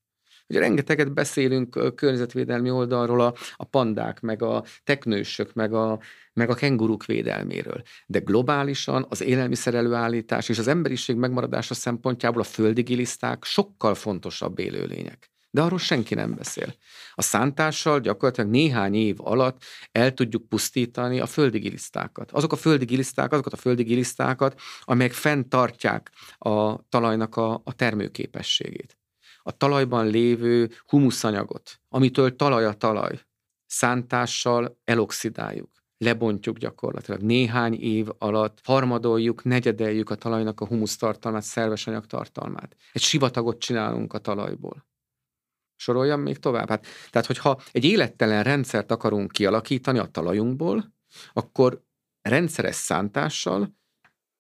Speaker 3: Ugye rengeteget beszélünk környezetvédelmi oldalról a, a pandák, meg a teknősök, meg a, meg a kenguruk védelméről. De globálisan az élelmiszer előállítás és az emberiség megmaradása szempontjából a földi giliszták sokkal fontosabb élőlények de arról senki nem beszél. A szántással gyakorlatilag néhány év alatt el tudjuk pusztítani a földi gilisztákat. Azok a földi giliszták, azokat a földi gilisztákat, amelyek fenntartják a talajnak a, a termőképességét. A talajban lévő humuszanyagot, amitől talaj a talaj, szántással eloxidáljuk lebontjuk gyakorlatilag. Néhány év alatt harmadoljuk, negyedeljük a talajnak a humusztartalmát, szerves anyagtartalmát. Egy sivatagot csinálunk a talajból. Soroljam még tovább? Hát, tehát, hogyha egy élettelen rendszert akarunk kialakítani a talajunkból, akkor rendszeres szántással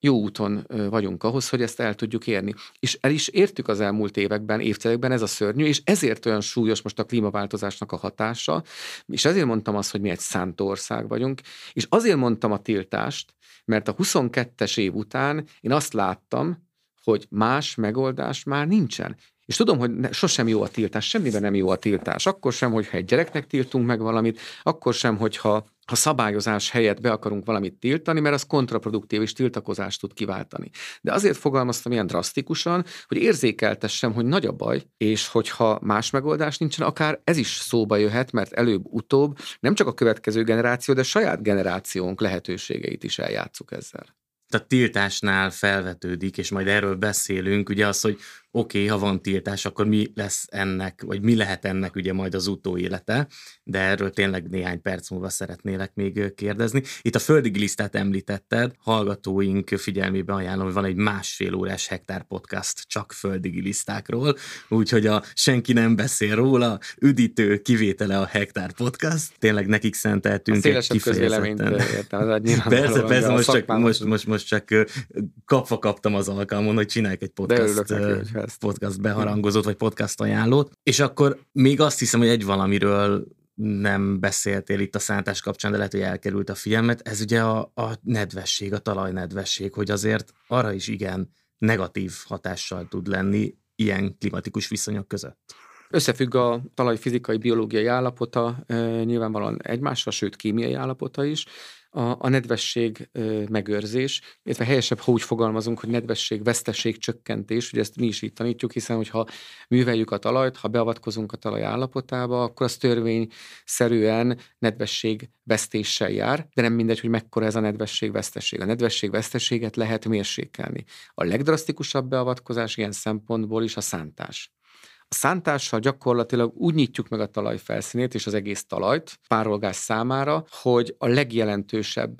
Speaker 3: jó úton vagyunk ahhoz, hogy ezt el tudjuk érni. És el is értük az elmúlt években, évtizedekben ez a szörnyű, és ezért olyan súlyos most a klímaváltozásnak a hatása, és ezért mondtam azt, hogy mi egy szántó ország vagyunk, és azért mondtam a tiltást, mert a 22-es év után én azt láttam, hogy más megoldás már nincsen. És tudom, hogy ne, sosem jó a tiltás, semmiben nem jó a tiltás. Akkor sem, hogyha egy gyereknek tiltunk meg valamit, akkor sem, hogyha ha szabályozás helyett be akarunk valamit tiltani, mert az kontraproduktív és tiltakozást tud kiváltani. De azért fogalmaztam ilyen drasztikusan, hogy érzékeltessem, hogy nagy a baj, és hogyha más megoldás nincsen, akár ez is szóba jöhet, mert előbb-utóbb nem csak a következő generáció, de saját generációnk lehetőségeit is eljátszuk ezzel.
Speaker 2: Tehát tiltásnál felvetődik, és majd erről beszélünk, ugye az, hogy oké, okay, ha van tiltás, akkor mi lesz ennek, vagy mi lehet ennek ugye majd az utóélete, de erről tényleg néhány perc múlva szeretnélek még kérdezni. Itt a földi glisztát említetted, hallgatóink figyelmébe ajánlom, hogy van egy másfél órás hektár podcast csak földi glisztákról, úgyhogy a senki nem beszél róla, üdítő kivétele a hektár podcast, tényleg nekik szenteltünk
Speaker 3: egy kifejezetten. Értem,
Speaker 2: persze, persze, most csak, most, most, most csak kapva kaptam az alkalmon, hogy csinálják egy podcast. De örülök neki, podcast. podcast beharangozott, vagy podcast ajánlót. És akkor még azt hiszem, hogy egy valamiről nem beszéltél itt a szántás kapcsán, de lehet, hogy elkerült a figyelmet. Ez ugye a, a nedvesség, a talajnedvesség, hogy azért arra is igen negatív hatással tud lenni ilyen klimatikus viszonyok között.
Speaker 3: Összefügg a talaj fizikai, biológiai állapota, nyilvánvalóan egymással, sőt kémiai állapota is a, a nedvesség ö, megőrzés, illetve helyesebb, ha úgy fogalmazunk, hogy nedvesség, veszteség csökkentés, ugye ezt mi is így tanítjuk, hiszen hogyha műveljük a talajt, ha beavatkozunk a talaj állapotába, akkor az törvényszerűen nedvesség vesztéssel jár, de nem mindegy, hogy mekkora ez a nedvesség veszteség. A nedvesség veszteséget lehet mérsékelni. A legdrasztikusabb beavatkozás ilyen szempontból is a szántás. Szántással gyakorlatilag úgy nyitjuk meg a talaj felszínét és az egész talajt párolgás számára, hogy a legjelentősebb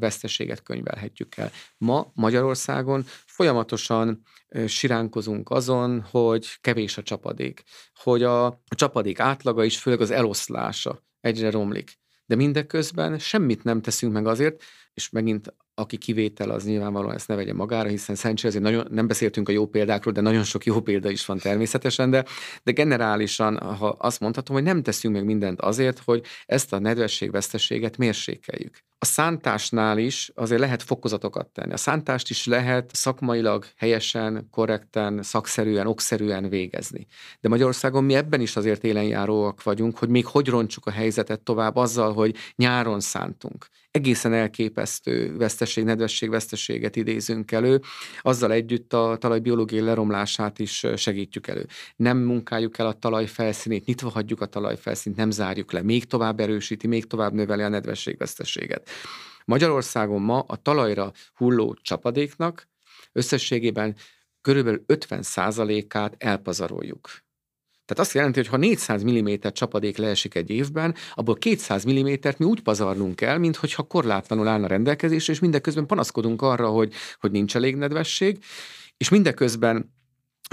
Speaker 3: veszteséget könyvelhetjük el. Ma Magyarországon folyamatosan siránkozunk azon, hogy kevés a csapadék, hogy a csapadék átlaga is, főleg az eloszlása egyre romlik. De mindeközben semmit nem teszünk meg azért, és megint aki kivétel, az nyilvánvalóan ezt ne vegye magára, hiszen Szentse azért nagyon, nem beszéltünk a jó példákról, de nagyon sok jó példa is van természetesen, de, de generálisan, ha azt mondhatom, hogy nem teszünk meg mindent azért, hogy ezt a nedvességveszteséget mérsékeljük. A szántásnál is azért lehet fokozatokat tenni. A szántást is lehet szakmailag helyesen, korrekten, szakszerűen, okszerűen végezni. De Magyarországon mi ebben is azért élenjáróak vagyunk, hogy még hogy roncsuk a helyzetet tovább azzal, hogy nyáron szántunk. Egészen elképesztő veszteség, nedvesség veszteséget idézünk elő, azzal együtt a talaj biológiai leromlását is segítjük elő. Nem munkáljuk el a talaj felszínét, nyitva hagyjuk a talaj felszínt, nem zárjuk le, még tovább erősíti, még tovább növeli a nedvességveszteséget. Magyarországon ma a talajra hulló csapadéknak összességében körülbelül 50%-át elpazaroljuk. Tehát azt jelenti, hogy ha 400 mm csapadék leesik egy évben, abból 200 mm-t mi úgy pazarlunk kell, mintha korlátlanul állna rendelkezésre, és mindeközben panaszkodunk arra, hogy, hogy nincs elég nedvesség, és mindeközben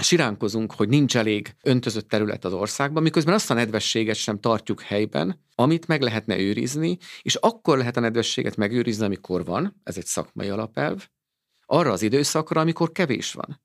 Speaker 3: siránkozunk, hogy nincs elég öntözött terület az országban, miközben azt a nedvességet sem tartjuk helyben, amit meg lehetne őrizni, és akkor lehet a nedvességet megőrizni, amikor van, ez egy szakmai alapelv, arra az időszakra, amikor kevés van.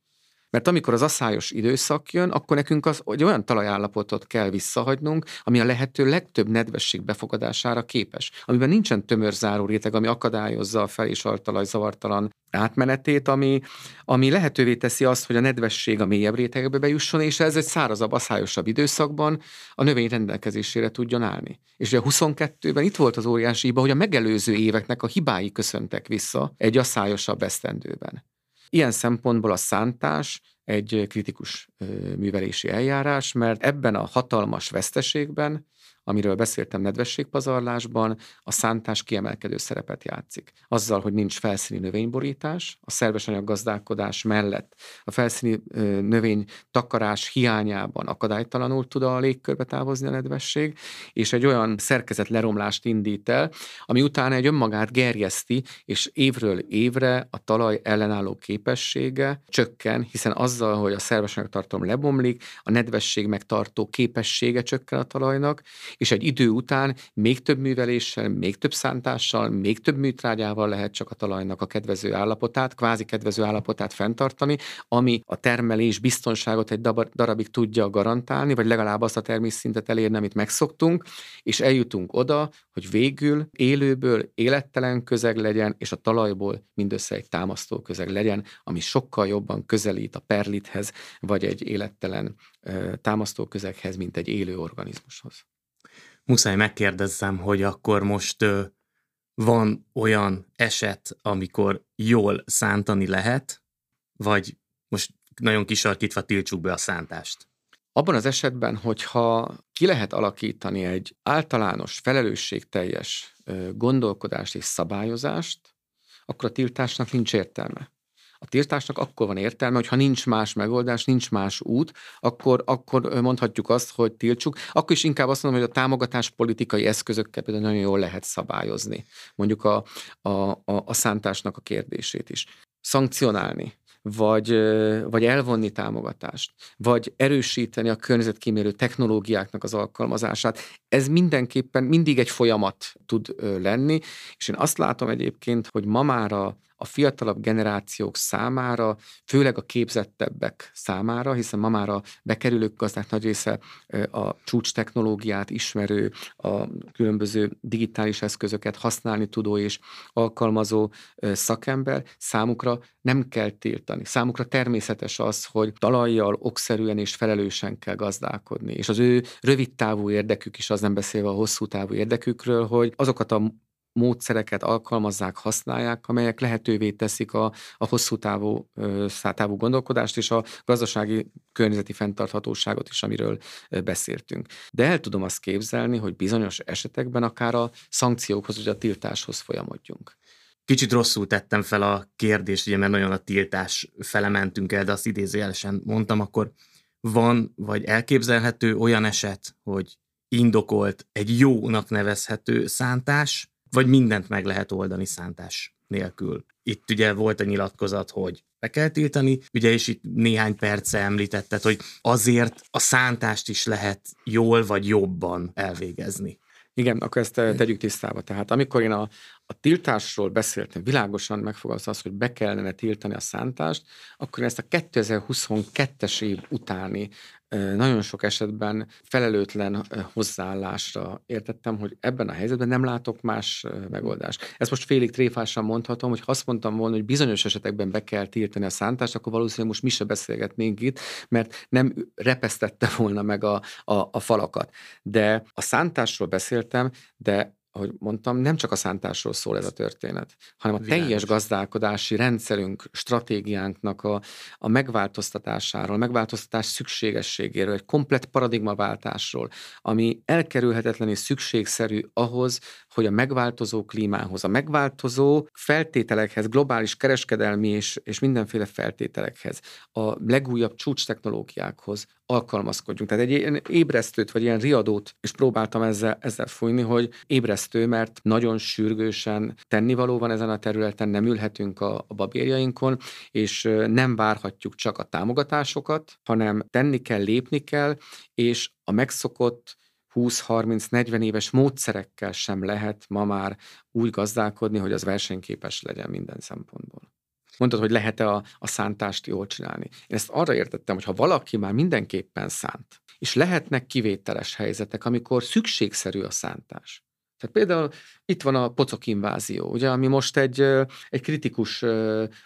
Speaker 3: Mert amikor az asszályos időszak jön, akkor nekünk az, hogy olyan talajállapotot kell visszahagynunk, ami a lehető legtöbb nedvesség befogadására képes, amiben nincsen tömörzáró réteg, ami akadályozza a fel- és altalaj zavartalan átmenetét, ami, ami lehetővé teszi azt, hogy a nedvesség a mélyebb rétegbe bejusson, és ez egy szárazabb, aszályosabb időszakban a növény rendelkezésére tudjon állni. És ugye a 22-ben itt volt az óriási hiba, hogy a megelőző éveknek a hibái köszöntek vissza egy aszályosabb esztendőben. Ilyen szempontból a szántás egy kritikus művelési eljárás, mert ebben a hatalmas veszteségben amiről beszéltem nedvességpazarlásban, a szántás kiemelkedő szerepet játszik. Azzal, hogy nincs felszíni növényborítás, a szerves anyaggazdálkodás mellett a felszíni növény takarás hiányában akadálytalanul tud a légkörbe távozni a nedvesség, és egy olyan szerkezet leromlást indít el, ami utána egy önmagát gerjeszti, és évről évre a talaj ellenálló képessége csökken, hiszen azzal, hogy a szerves anyagtartalom lebomlik, a nedvesség megtartó képessége csökken a talajnak, és egy idő után még több műveléssel, még több szántással, még több műtrágyával lehet csak a talajnak a kedvező állapotát, kvázi kedvező állapotát fenntartani, ami a termelés biztonságot egy darabig tudja garantálni, vagy legalább azt a termésszintet elérni, amit megszoktunk, és eljutunk oda, hogy végül élőből élettelen közeg legyen, és a talajból mindössze egy támasztó közeg legyen, ami sokkal jobban közelít a perlithez, vagy egy élettelen támasztó közeghez, mint egy élő organizmushoz
Speaker 2: muszáj megkérdezzem, hogy akkor most van olyan eset, amikor jól szántani lehet, vagy most nagyon kisarkítva tiltsuk be a szántást?
Speaker 3: Abban az esetben, hogyha ki lehet alakítani egy általános, felelősségteljes gondolkodást és szabályozást, akkor a tiltásnak nincs értelme. A tiltásnak akkor van értelme, hogy ha nincs más megoldás, nincs más út, akkor, akkor mondhatjuk azt, hogy tiltsuk. Akkor is inkább azt mondom, hogy a támogatás politikai eszközökkel például nagyon jól lehet szabályozni. Mondjuk a, a, a, a szántásnak a kérdését is. Szankcionálni vagy, vagy elvonni támogatást, vagy erősíteni a környezetkímélő technológiáknak az alkalmazását. Ez mindenképpen mindig egy folyamat tud lenni, és én azt látom egyébként, hogy ma már a, a fiatalabb generációk számára, főleg a képzettebbek számára, hiszen ma már a bekerülők gazdák nagy része a csúcs technológiát ismerő, a különböző digitális eszközöket használni tudó és alkalmazó szakember, számukra nem kell tiltani. Számukra természetes az, hogy talajjal, okszerűen és felelősen kell gazdálkodni. És az ő rövid távú érdekük is, az nem beszélve a hosszú távú érdekükről, hogy azokat a módszereket alkalmazzák, használják, amelyek lehetővé teszik a, a hosszú távú, távú gondolkodást és a gazdasági környezeti fenntarthatóságot is, amiről beszéltünk. De el tudom azt képzelni, hogy bizonyos esetekben akár a szankciókhoz, vagy a tiltáshoz folyamodjunk.
Speaker 2: Kicsit rosszul tettem fel a kérdést, ugye, mert nagyon a tiltás fele mentünk el, de azt idézőjelesen mondtam, akkor van, vagy elképzelhető olyan eset, hogy indokolt egy jónak nevezhető szántás, vagy mindent meg lehet oldani szántás nélkül. Itt ugye volt a nyilatkozat, hogy be kell tiltani, ugye és itt néhány perce említetted, hogy azért a szántást is lehet jól vagy jobban elvégezni.
Speaker 3: Igen, akkor ezt eh, tegyük tisztába. Tehát amikor én a, a tiltásról beszéltem, világosan megfogalmazta azt, hogy be kellene tiltani a szántást, akkor ezt a 2022-es év utáni nagyon sok esetben felelőtlen hozzáállásra értettem, hogy ebben a helyzetben nem látok más megoldást. Ezt most félig tréfásan mondhatom, hogy ha azt mondtam volna, hogy bizonyos esetekben be kell tiltani a szántást, akkor valószínűleg most mi se beszélgetnénk itt, mert nem repesztette volna meg a, a, a falakat. De a szántásról beszéltem, de ahogy mondtam, nem csak a szántásról szól ez a történet, hanem a Világos. teljes gazdálkodási rendszerünk, stratégiánknak a, a megváltoztatásáról, megváltoztatás szükségességéről, egy komplet paradigmaváltásról, ami elkerülhetetlen és szükségszerű ahhoz, hogy a megváltozó klímához, a megváltozó feltételekhez, globális kereskedelmi és, és mindenféle feltételekhez, a legújabb csúcs technológiákhoz alkalmazkodjunk. Tehát egy ilyen ébresztőt, vagy ilyen riadót is próbáltam ezzel, ezzel fújni, hogy ébresztő, mert nagyon sürgősen tennivaló van ezen a területen, nem ülhetünk a, a babérjainkon, és nem várhatjuk csak a támogatásokat, hanem tenni kell, lépni kell, és a megszokott 20-30-40 éves módszerekkel sem lehet ma már úgy gazdálkodni, hogy az versenyképes legyen minden szempontból. Mondtad, hogy lehet-e a, a szántást jól csinálni. Én ezt arra értettem, hogy ha valaki már mindenképpen szánt, és lehetnek kivételes helyzetek, amikor szükségszerű a szántás. Tehát például itt van a pocok invázió, ugye, ami most egy, egy kritikus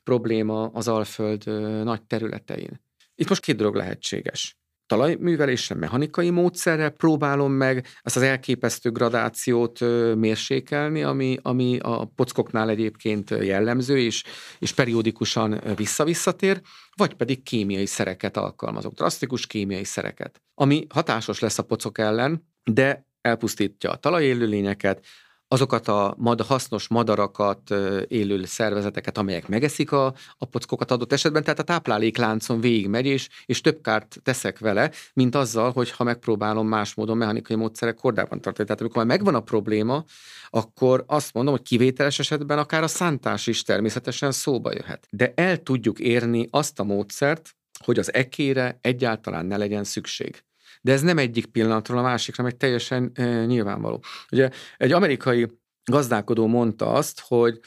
Speaker 3: probléma az Alföld nagy területein. Itt most két dolog lehetséges talajművelésre, mechanikai módszerrel próbálom meg ezt az elképesztő gradációt mérsékelni, ami, ami a pockoknál egyébként jellemző, és, és periódikusan vissza-visszatér, vagy pedig kémiai szereket alkalmazok, drasztikus kémiai szereket, ami hatásos lesz a pocok ellen, de elpusztítja a talajélőlényeket, azokat a mad, hasznos madarakat, élő szervezeteket, amelyek megeszik a, a pockokat adott esetben, tehát a táplálékláncon végigmegy, és, és több kárt teszek vele, mint azzal, hogy ha megpróbálom más módon mechanikai módszerek kordában tartani. Tehát amikor már megvan a probléma, akkor azt mondom, hogy kivételes esetben akár a szántás is természetesen szóba jöhet. De el tudjuk érni azt a módszert, hogy az ekére egyáltalán ne legyen szükség de ez nem egyik pillanatról a másikra, meg teljesen e, nyilvánvaló. Ugye egy amerikai gazdálkodó mondta azt, hogy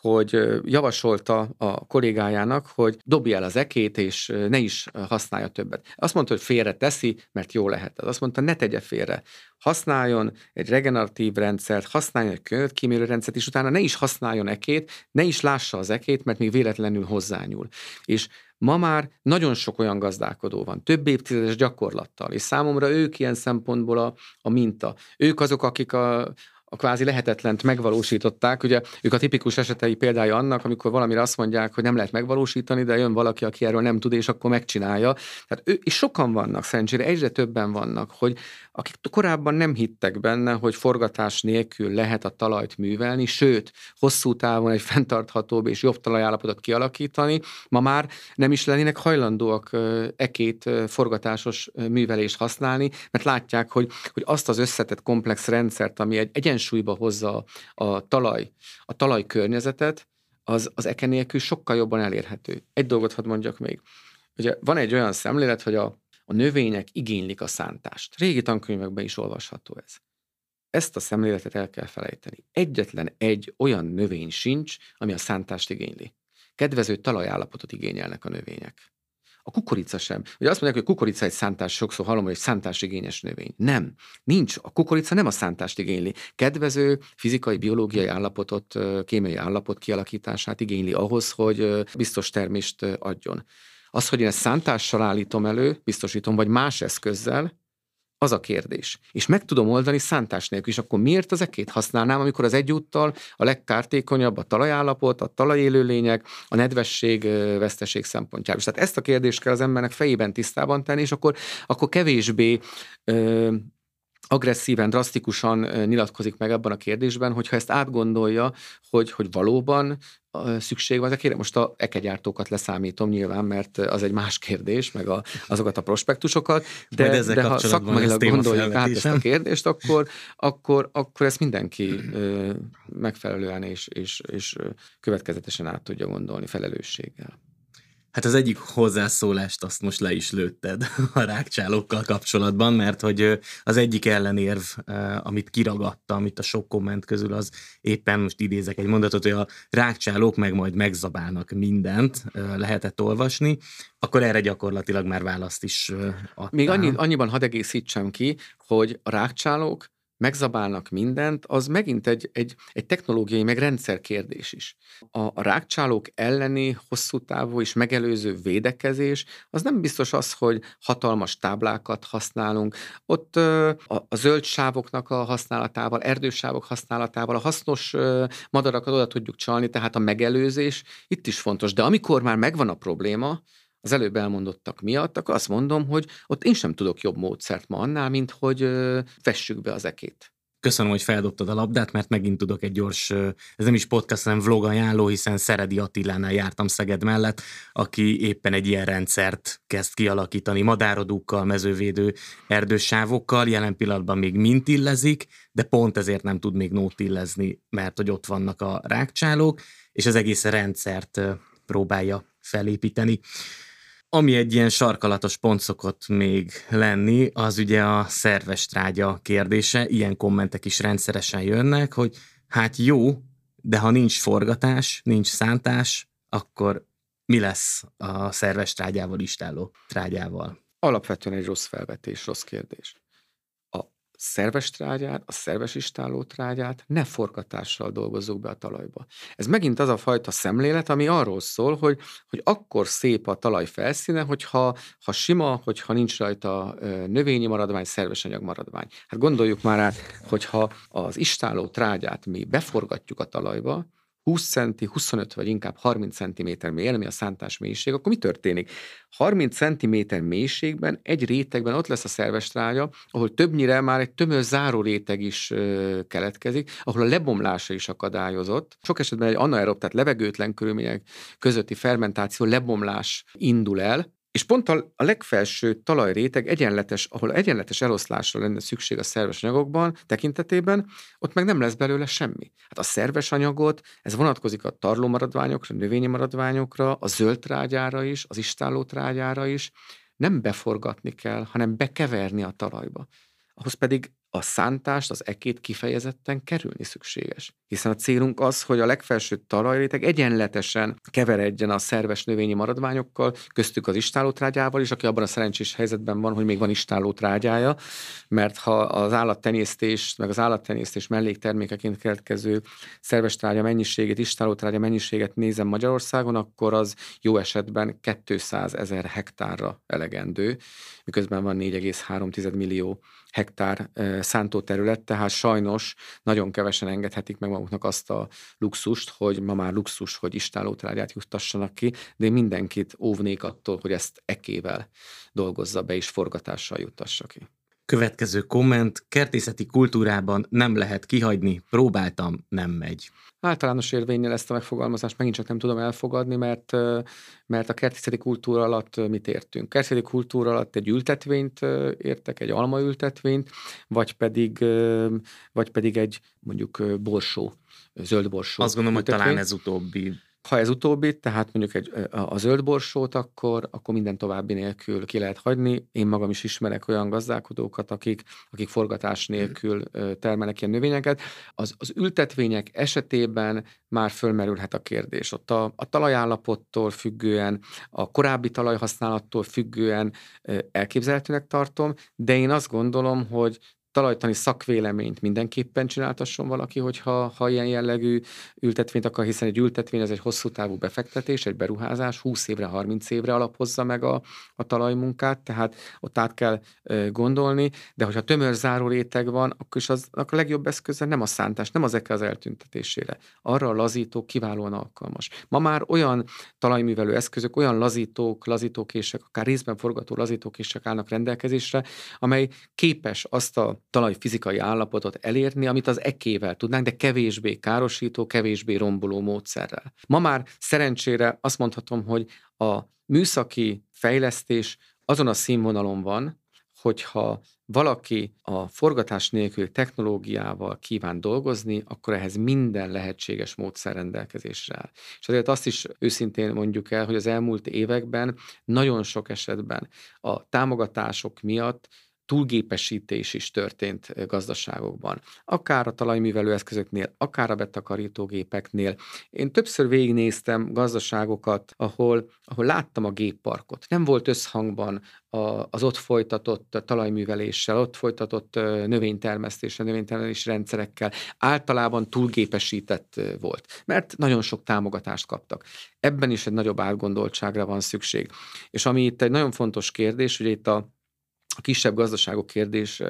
Speaker 3: hogy javasolta a kollégájának, hogy dobja el az ekét, és ne is használja többet. Azt mondta, hogy félre teszi, mert jó lehet. Azt mondta, ne tegye félre. Használjon egy regeneratív rendszert, használjon egy könyvkímélő rendszert, és utána ne is használjon ekét, ne is lássa az ekét, mert még véletlenül hozzányúl. És Ma már nagyon sok olyan gazdálkodó van, több évtizedes gyakorlattal, és számomra ők ilyen szempontból a, a minta. Ők azok, akik a, a kvázi lehetetlent megvalósították. Ugye ők a tipikus esetei példája annak, amikor valamire azt mondják, hogy nem lehet megvalósítani, de jön valaki, aki erről nem tud, és akkor megcsinálja. Tehát ő, és sokan vannak, szerencsére egyre többen vannak, hogy akik korábban nem hittek benne, hogy forgatás nélkül lehet a talajt művelni, sőt, hosszú távon egy fenntarthatóbb és jobb talajállapotot kialakítani, ma már nem is lennének hajlandóak ekét forgatásos művelést használni, mert látják, hogy, hogy azt az összetett komplex rendszert, ami egy egyensúlyba hozza a, talaj, a talaj környezetet, az, az eke nélkül sokkal jobban elérhető. Egy dolgot hadd mondjak még. Ugye van egy olyan szemlélet, hogy a, a növények igénylik a szántást. Régi tankönyvekben is olvasható ez. Ezt a szemléletet el kell felejteni. Egyetlen egy olyan növény sincs, ami a szántást igényli. Kedvező talajállapotot igényelnek a növények. A kukorica sem. Ugye azt mondják, hogy kukorica egy szántás, sokszor hallom, hogy egy szántásigényes növény. Nem. Nincs. A kukorica nem a szántást igényli. Kedvező fizikai, biológiai állapotot, kémiai állapot kialakítását igényli ahhoz, hogy biztos termést adjon. Az, hogy én ezt szántással állítom elő, biztosítom, vagy más eszközzel, az a kérdés. És meg tudom oldani szántás nélkül is, akkor miért az ekét használnám, amikor az egyúttal a legkártékonyabb a talajállapot, a talajélőlények, a nedvesség, veszteség szempontjából. Tehát ezt a kérdést kell az embernek fejében tisztában tenni, és akkor, akkor kevésbé ö, agresszíven, drasztikusan nyilatkozik meg ebben a kérdésben, hogyha ezt átgondolja, hogy, hogy valóban szükség van ezekére. Most a ekegyártókat leszámítom nyilván, mert az egy más kérdés, meg a, azokat a prospektusokat, de, de ha szakmailag gondoljuk át ezt a kérdést, akkor, akkor, akkor ezt mindenki (clears throat) megfelelően és, és, és következetesen át tudja gondolni felelősséggel.
Speaker 2: Hát az egyik hozzászólást azt most le is lőtted (laughs) a rákcsálókkal kapcsolatban, mert hogy az egyik ellenérv, amit kiragadtam itt a sok komment közül, az éppen most idézek egy mondatot, hogy a rákcsálók meg majd megzabálnak mindent, lehetett olvasni, akkor erre gyakorlatilag már választ is adtál.
Speaker 3: Még annyi, annyiban hadd egészítsem ki, hogy a rákcsálók megzabálnak mindent, az megint egy, egy, egy technológiai, meg rendszer kérdés is. A, a rákcsálók elleni hosszú távú és megelőző védekezés, az nem biztos az, hogy hatalmas táblákat használunk. Ott ö, a, a zöld sávoknak a használatával, erdősávok használatával, a hasznos ö, madarakat oda tudjuk csalni, tehát a megelőzés itt is fontos. De amikor már megvan a probléma, az előbb elmondottak miatt, akkor azt mondom, hogy ott én sem tudok jobb módszert ma annál, mint hogy fessük be az ekét.
Speaker 2: Köszönöm, hogy feldobtad a labdát, mert megint tudok egy gyors, ez nem is podcast, hanem vlog ajánló, hiszen Szeredi Attilánál jártam Szeged mellett, aki éppen egy ilyen rendszert kezd kialakítani madárodúkkal, mezővédő erdősávokkal, jelen pillanatban még mint illezik, de pont ezért nem tud még nót illezni, mert hogy ott vannak a rákcsálók, és az egész rendszert próbálja felépíteni. Ami egy ilyen sarkalatos pont szokott még lenni, az ugye a szerves trágya kérdése. Ilyen kommentek is rendszeresen jönnek, hogy hát jó, de ha nincs forgatás, nincs szántás, akkor mi lesz a szerves trágyával, istáló trágyával?
Speaker 3: Alapvetően egy rossz felvetés, rossz kérdés szerves trágyát, a szerves istáló trágyát ne forgatással dolgozzuk be a talajba. Ez megint az a fajta szemlélet, ami arról szól, hogy, hogy akkor szép a talaj felszíne, hogyha ha sima, hogyha nincs rajta növényi maradvány, szerves anyag maradvány. Hát gondoljuk már át, hogyha az istáló trágyát mi beforgatjuk a talajba, 20 centi, 25 vagy inkább 30 cm mély, ami a szántás mélység, akkor mi történik? 30 cm mélységben, egy rétegben ott lesz a szerves trágya, ahol többnyire már egy tömör záró réteg is ö, keletkezik, ahol a lebomlása is akadályozott. Sok esetben egy anaerob, tehát levegőtlen körülmények közötti fermentáció, lebomlás indul el, és pont a, a legfelső talajréteg egyenletes, ahol egyenletes eloszlásra lenne szükség a szerves anyagokban tekintetében, ott meg nem lesz belőle semmi. Hát a szerves anyagot, ez vonatkozik a tarlómaradványokra, növényi maradványokra, a zöld trágyára is, az istáló trágyára is, nem beforgatni kell, hanem bekeverni a talajba. Ahhoz pedig a szántást, az ekét kifejezetten kerülni szükséges. Hiszen a célunk az, hogy a legfelső talajréteg egyenletesen keveredjen a szerves növényi maradványokkal, köztük az istálótrágyával is, aki abban a szerencsés helyzetben van, hogy még van istálótrágyája, mert ha az állattenyésztés, meg az állattenyésztés melléktermékeként keletkező szerves trágya mennyiségét, istálótrágya mennyiséget nézem Magyarországon, akkor az jó esetben 200 ezer hektárra elegendő, miközben van 4,3 millió hektár szántóterület, tehát sajnos nagyon kevesen engedhetik meg maguknak azt a luxust, hogy ma már luxus, hogy istálótrágyát juttassanak ki, de mindenkit óvnék attól, hogy ezt ekével dolgozza be és forgatással juttassa ki.
Speaker 2: Következő komment, kertészeti kultúrában nem lehet kihagyni, próbáltam, nem megy.
Speaker 3: Általános érvényel ezt a megfogalmazást megint csak nem tudom elfogadni, mert, mert a kertészeti kultúra alatt mit értünk? Kertészeti kultúra alatt egy ültetvényt értek, egy almaültetvényt, vagy pedig, vagy pedig egy mondjuk borsó, zöld borsó.
Speaker 2: Azt gondolom, ültetvény. hogy talán ez utóbbi
Speaker 3: ha ez utóbbi, tehát mondjuk egy, a, a zöld borsót, akkor, akkor minden további nélkül ki lehet hagyni. Én magam is ismerek olyan gazdálkodókat, akik, akik forgatás nélkül termelnek ilyen növényeket. Az, az ültetvények esetében már fölmerülhet a kérdés. Ott a, a talajállapottól függően, a korábbi talajhasználattól függően elképzelhetőnek tartom, de én azt gondolom, hogy talajtani szakvéleményt mindenképpen csináltasson valaki, hogyha ha ilyen jellegű ültetvényt akar, hiszen egy ültetvény az egy hosszú távú befektetés, egy beruházás, 20 évre, 30 évre alapozza meg a, a talajmunkát, tehát ott át kell e, gondolni, de hogyha tömör záró réteg van, akkor is az akkor a legjobb eszköze nem a szántás, nem az az eltüntetésére. Arra a lazító kiválóan alkalmas. Ma már olyan talajművelő eszközök, olyan lazítók, lazítókések, akár részben forgató lazítókések állnak rendelkezésre, amely képes azt a talaj fizikai állapotot elérni, amit az ekével tudnánk, de kevésbé károsító, kevésbé romboló módszerrel. Ma már szerencsére azt mondhatom, hogy a műszaki fejlesztés azon a színvonalon van, hogyha valaki a forgatás nélkül technológiával kíván dolgozni, akkor ehhez minden lehetséges módszer rendelkezésre áll. És azért azt is őszintén mondjuk el, hogy az elmúlt években nagyon sok esetben a támogatások miatt túlgépesítés is történt gazdaságokban. Akár a talajművelő eszközöknél, akár a betakarítógépeknél. Én többször végignéztem gazdaságokat, ahol, ahol láttam a gépparkot. Nem volt összhangban a, az ott folytatott talajműveléssel, ott folytatott növénytermesztéssel, növénytermelési rendszerekkel. Általában túlgépesített volt, mert nagyon sok támogatást kaptak. Ebben is egy nagyobb átgondoltságra van szükség. És ami itt egy nagyon fontos kérdés, hogy itt a a kisebb gazdaságok kérdés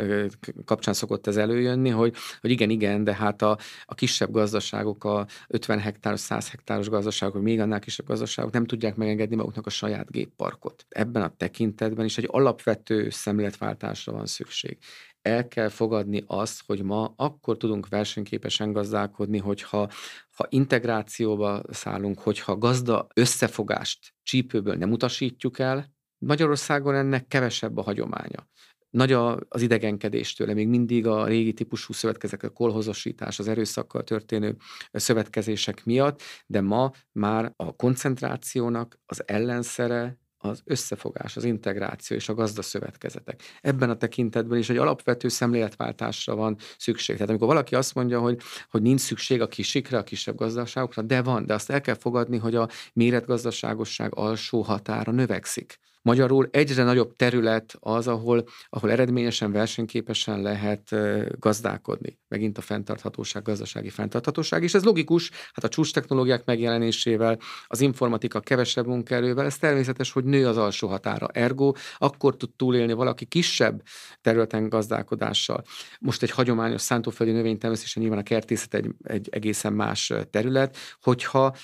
Speaker 3: kapcsán szokott ez előjönni, hogy, hogy igen, igen, de hát a, a kisebb gazdaságok, a 50 hektáros, 100 hektáros gazdaságok, vagy még annál kisebb gazdaságok nem tudják megengedni maguknak a saját gépparkot. Ebben a tekintetben is egy alapvető szemléletváltásra van szükség. El kell fogadni azt, hogy ma akkor tudunk versenyképesen gazdálkodni, hogyha ha integrációba szállunk, hogyha gazda összefogást csípőből nem utasítjuk el, Magyarországon ennek kevesebb a hagyománya. Nagy a, az idegenkedéstől, még mindig a régi típusú szövetkezek, a kolhozosítás, az erőszakkal történő szövetkezések miatt, de ma már a koncentrációnak az ellenszere az összefogás, az integráció és a gazdaszövetkezetek. Ebben a tekintetben is egy alapvető szemléletváltásra van szükség. Tehát amikor valaki azt mondja, hogy, hogy nincs szükség a kisikre, a kisebb gazdaságokra, de van, de azt el kell fogadni, hogy a méretgazdaságosság alsó határa növekszik. Magyarul egyre nagyobb terület az, ahol, ahol eredményesen, versenyképesen lehet gazdálkodni. Megint a fenntarthatóság, gazdasági fenntarthatóság, és ez logikus, hát a csúcs technológiák megjelenésével, az informatika kevesebb munkaerővel, ez természetes, hogy nő az alsó határa. Ergo, akkor tud túlélni valaki kisebb területen gazdálkodással. Most egy hagyományos szántóföldi növénytermesztésen nyilván a kertészet egy, egy egészen más terület, hogyha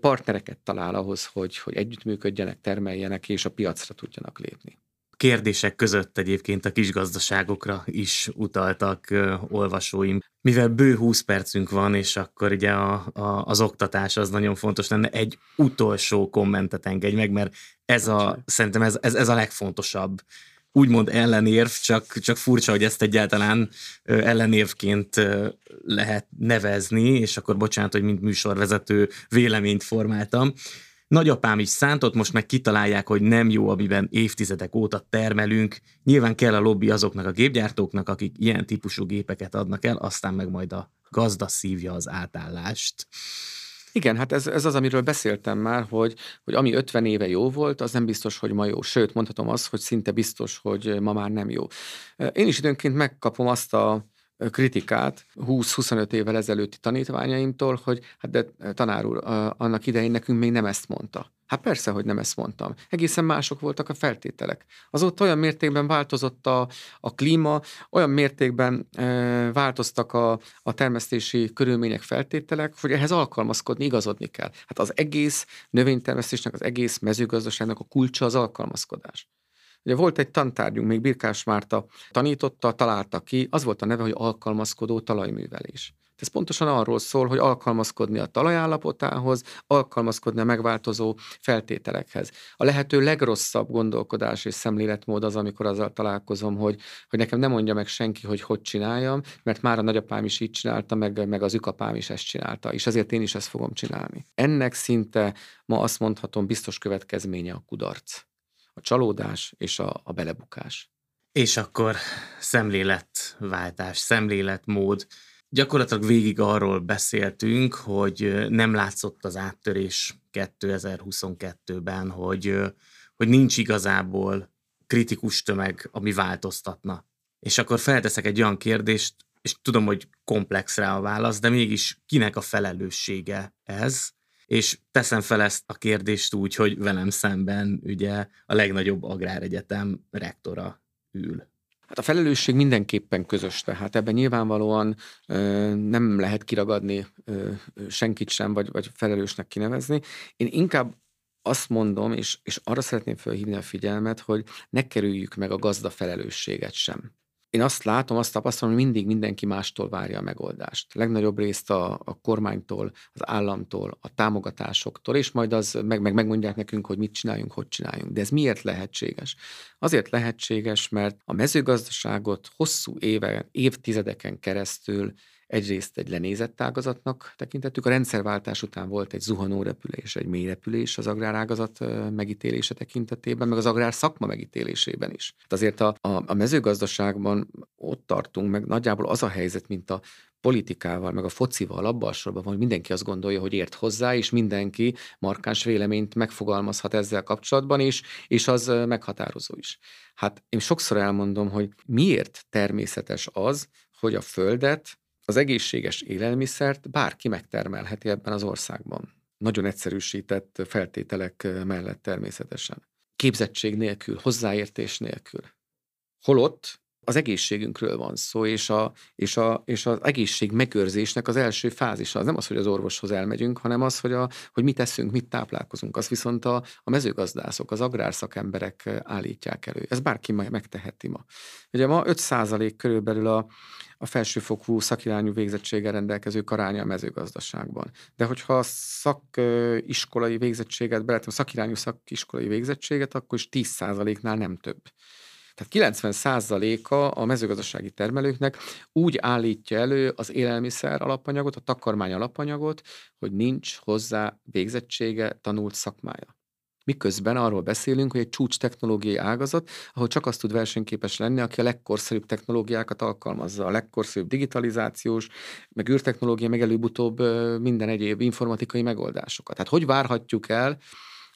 Speaker 3: partnereket talál ahhoz, hogy, hogy együttműködjenek, termeljenek és a piacra tudjanak lépni.
Speaker 2: Kérdések között egyébként a kis gazdaságokra is utaltak ö, olvasóim. Mivel bő 20 percünk van, és akkor ugye a, a, az oktatás az nagyon fontos lenne, egy utolsó kommentet engedj meg, mert ez a, szerintem ez, ez, ez a legfontosabb úgymond ellenérv, csak, csak furcsa, hogy ezt egyáltalán ellenérvként lehet nevezni, és akkor bocsánat, hogy mint műsorvezető véleményt formáltam. Nagyapám is szántott, most meg kitalálják, hogy nem jó, amiben évtizedek óta termelünk. Nyilván kell a lobby azoknak a gépgyártóknak, akik ilyen típusú gépeket adnak el, aztán meg majd a gazda szívja az átállást.
Speaker 3: Igen, hát ez, ez az, amiről beszéltem már, hogy, hogy ami 50 éve jó volt, az nem biztos, hogy ma jó. Sőt, mondhatom azt, hogy szinte biztos, hogy ma már nem jó. Én is időnként megkapom azt a kritikát 20-25 évvel ezelőtti tanítványaimtól, hogy hát de tanár úr, annak idején nekünk még nem ezt mondta. Hát persze, hogy nem ezt mondtam. Egészen mások voltak a feltételek. Azóta olyan mértékben változott a, a klíma, olyan mértékben e, változtak a, a termesztési körülmények, feltételek, hogy ehhez alkalmazkodni, igazodni kell. Hát az egész növénytermesztésnek, az egész mezőgazdaságnak a kulcsa az alkalmazkodás. Ugye volt egy tantárgyunk, még Birkás Márta tanította, találta ki, az volt a neve, hogy alkalmazkodó talajművelés. Ez pontosan arról szól, hogy alkalmazkodni a talajállapotához, alkalmazkodni a megváltozó feltételekhez. A lehető legrosszabb gondolkodás és szemléletmód az, amikor azzal találkozom, hogy, hogy nekem nem mondja meg senki, hogy hogy csináljam, mert már a nagyapám is így csinálta, meg, meg az ükapám is ezt csinálta, és azért én is ezt fogom csinálni. Ennek szinte ma azt mondhatom biztos következménye a kudarc a csalódás és a, a belebukás.
Speaker 2: És akkor szemléletváltás, szemléletmód. Gyakorlatilag végig arról beszéltünk, hogy nem látszott az áttörés 2022-ben, hogy, hogy nincs igazából kritikus tömeg, ami változtatna. És akkor felteszek egy olyan kérdést, és tudom, hogy komplex rá a válasz, de mégis kinek a felelőssége ez, és teszem fel ezt a kérdést úgy, hogy velem szemben ugye a legnagyobb agráregyetem rektora ül.
Speaker 3: Hát a felelősség mindenképpen közös, tehát ebben nyilvánvalóan ö, nem lehet kiragadni ö, senkit sem, vagy, vagy felelősnek kinevezni. Én inkább azt mondom, és, és arra szeretném felhívni a figyelmet, hogy ne kerüljük meg a gazda felelősséget sem én azt látom, azt tapasztalom, hogy mindig mindenki mástól várja a megoldást. Legnagyobb részt a, a kormánytól, az államtól, a támogatásoktól, és majd az meg, meg megmondják nekünk, hogy mit csináljunk, hogy csináljunk. De ez miért lehetséges? Azért lehetséges, mert a mezőgazdaságot hosszú éve, évtizedeken keresztül egyrészt egy lenézett ágazatnak tekintettük. A rendszerváltás után volt egy zuhanó repülés, egy mély repülés az agrárágazat megítélése tekintetében, meg az agrár szakma megítélésében is. Hát azért a, a, a mezőgazdaságban ott tartunk, meg nagyjából az a helyzet, mint a politikával, meg a focival abban sorban van, hogy mindenki azt gondolja, hogy ért hozzá, és mindenki markáns véleményt megfogalmazhat ezzel kapcsolatban is, és az meghatározó is. Hát én sokszor elmondom, hogy miért természetes az, hogy a földet az egészséges élelmiszert bárki megtermelheti ebben az országban. Nagyon egyszerűsített feltételek mellett természetesen. Képzettség nélkül, hozzáértés nélkül. Holott az egészségünkről van szó, és, a, és, a, és az egészség megőrzésnek az első fázisa az nem az, hogy az orvoshoz elmegyünk, hanem az, hogy, a, hogy mit teszünk, mit táplálkozunk. Az viszont a, a mezőgazdászok, az agrárszakemberek állítják elő. Ez bárki megteheti ma. Ugye ma 5% körülbelül a, a felsőfokú szakirányú végzettséggel rendelkező aránya a mezőgazdaságban. De hogyha szakiskolai végzettséget beletem, szakirányú szakiskolai végzettséget, akkor is 10%-nál nem több. Tehát 90%-a a mezőgazdasági termelőknek úgy állítja elő az élelmiszer alapanyagot, a takarmány alapanyagot, hogy nincs hozzá végzettsége, tanult szakmája. miközben arról beszélünk, hogy egy csúcs technológiai ágazat, ahol csak azt tud versenyképes lenni, aki a legkorszerűbb technológiákat alkalmazza, a legkorszerűbb digitalizációs, meg űrtechnológia, meg előbb-utóbb minden egyéb informatikai megoldásokat. Tehát hogy várhatjuk el,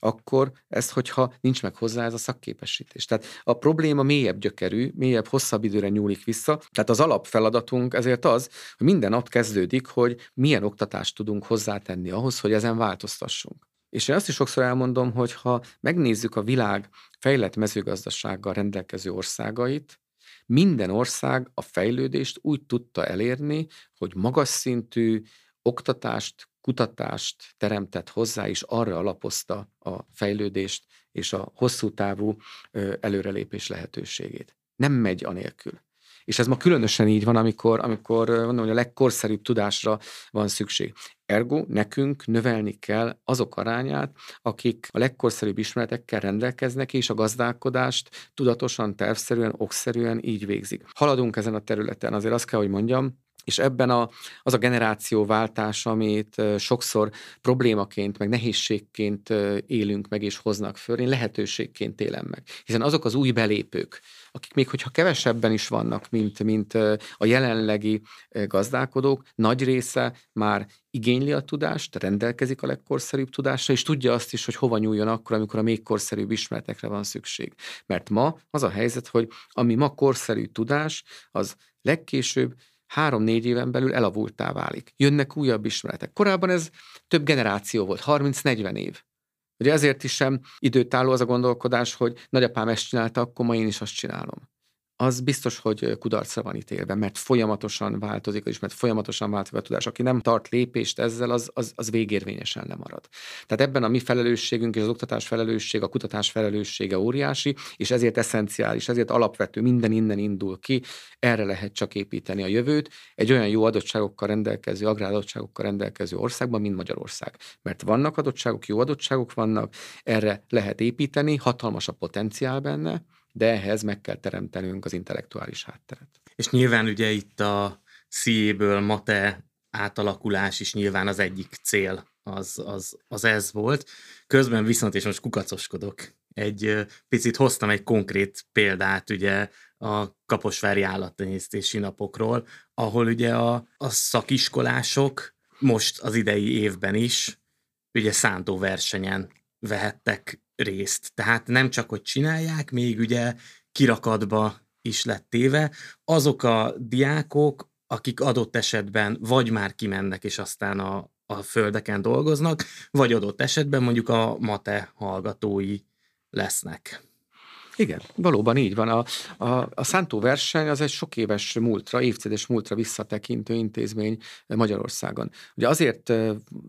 Speaker 3: akkor ezt, hogyha nincs meg hozzá ez a szakképesítés. Tehát a probléma mélyebb gyökerű, mélyebb, hosszabb időre nyúlik vissza. Tehát az alapfeladatunk ezért az, hogy minden nap kezdődik, hogy milyen oktatást tudunk hozzátenni ahhoz, hogy ezen változtassunk. És én azt is sokszor elmondom, hogy ha megnézzük a világ fejlett mezőgazdasággal rendelkező országait, minden ország a fejlődést úgy tudta elérni, hogy magas szintű oktatást, kutatást teremtett hozzá, és arra alapozta a fejlődést és a hosszú távú előrelépés lehetőségét. Nem megy anélkül. És ez ma különösen így van, amikor, amikor mondom, hogy a legkorszerűbb tudásra van szükség. Ergo nekünk növelni kell azok arányát, akik a legkorszerűbb ismeretekkel rendelkeznek, és a gazdálkodást tudatosan, tervszerűen, okszerűen így végzik. Haladunk ezen a területen, azért azt kell, hogy mondjam, és ebben a, az a generációváltás, amit sokszor problémaként, meg nehézségként élünk meg és hoznak föl, én lehetőségként élem meg. Hiszen azok az új belépők, akik még hogyha kevesebben is vannak, mint, mint a jelenlegi gazdálkodók, nagy része már igényli a tudást, rendelkezik a legkorszerűbb tudásra, és tudja azt is, hogy hova nyúljon akkor, amikor a még korszerűbb ismeretekre van szükség. Mert ma az a helyzet, hogy ami ma korszerű tudás, az legkésőbb három-négy éven belül elavultá válik. Jönnek újabb ismeretek. Korábban ez több generáció volt, 30-40 év. Ugye ezért is sem időtálló az a gondolkodás, hogy nagyapám ezt csinálta, akkor ma én is azt csinálom az biztos, hogy kudarcra van ítélve, mert folyamatosan változik, és mert folyamatosan változik a tudás. Aki nem tart lépést ezzel, az, az, az végérvényesen nem marad. Tehát ebben a mi felelősségünk és az oktatás felelősség, a kutatás felelőssége óriási, és ezért eszenciális, ezért alapvető, minden innen indul ki, erre lehet csak építeni a jövőt, egy olyan jó adottságokkal rendelkező, agráradottságokkal rendelkező országban, mint Magyarország. Mert vannak adottságok, jó adottságok vannak, erre lehet építeni, hatalmas a potenciál benne, de ehhez meg kell teremtenünk az intellektuális hátteret.
Speaker 2: És nyilván ugye itt a CIE-ből MATE átalakulás is nyilván az egyik cél, az, az, az ez volt. Közben viszont, és most kukacoskodok, egy picit hoztam egy konkrét példát ugye a Kaposvári állattenyésztési napokról, ahol ugye a, a szakiskolások most az idei évben is ugye szántó versenyen vehettek részt. Tehát nem csak, hogy csinálják, még ugye kirakatba is lett téve. Azok a diákok, akik adott esetben vagy már kimennek, és aztán a, a földeken dolgoznak, vagy adott esetben mondjuk a mate hallgatói lesznek.
Speaker 3: Igen, valóban így van. A, a, a Szántó verseny az egy sok éves múltra, évtizedes múltra visszatekintő intézmény Magyarországon. Ugye azért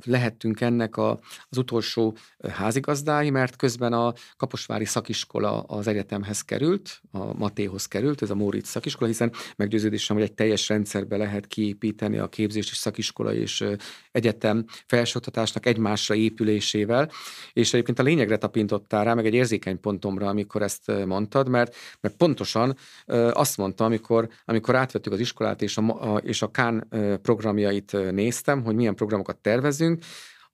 Speaker 3: lehettünk ennek a, az utolsó házigazdái, mert közben a Kaposvári szakiskola az egyetemhez került, a Matéhoz került, ez a Móricz szakiskola, hiszen meggyőződésem, hogy egy teljes rendszerbe lehet kiépíteni a képzés és szakiskola és egyetem felsőoktatásnak egymásra épülésével, és egyébként a lényegre tapintottál rá, meg egy érzékeny pontomra, amikor ezt mondtad, mert, mert pontosan azt mondta, amikor, amikor átvettük az iskolát és a, a, és a Kán programjait néztem, hogy milyen programokat tervezünk,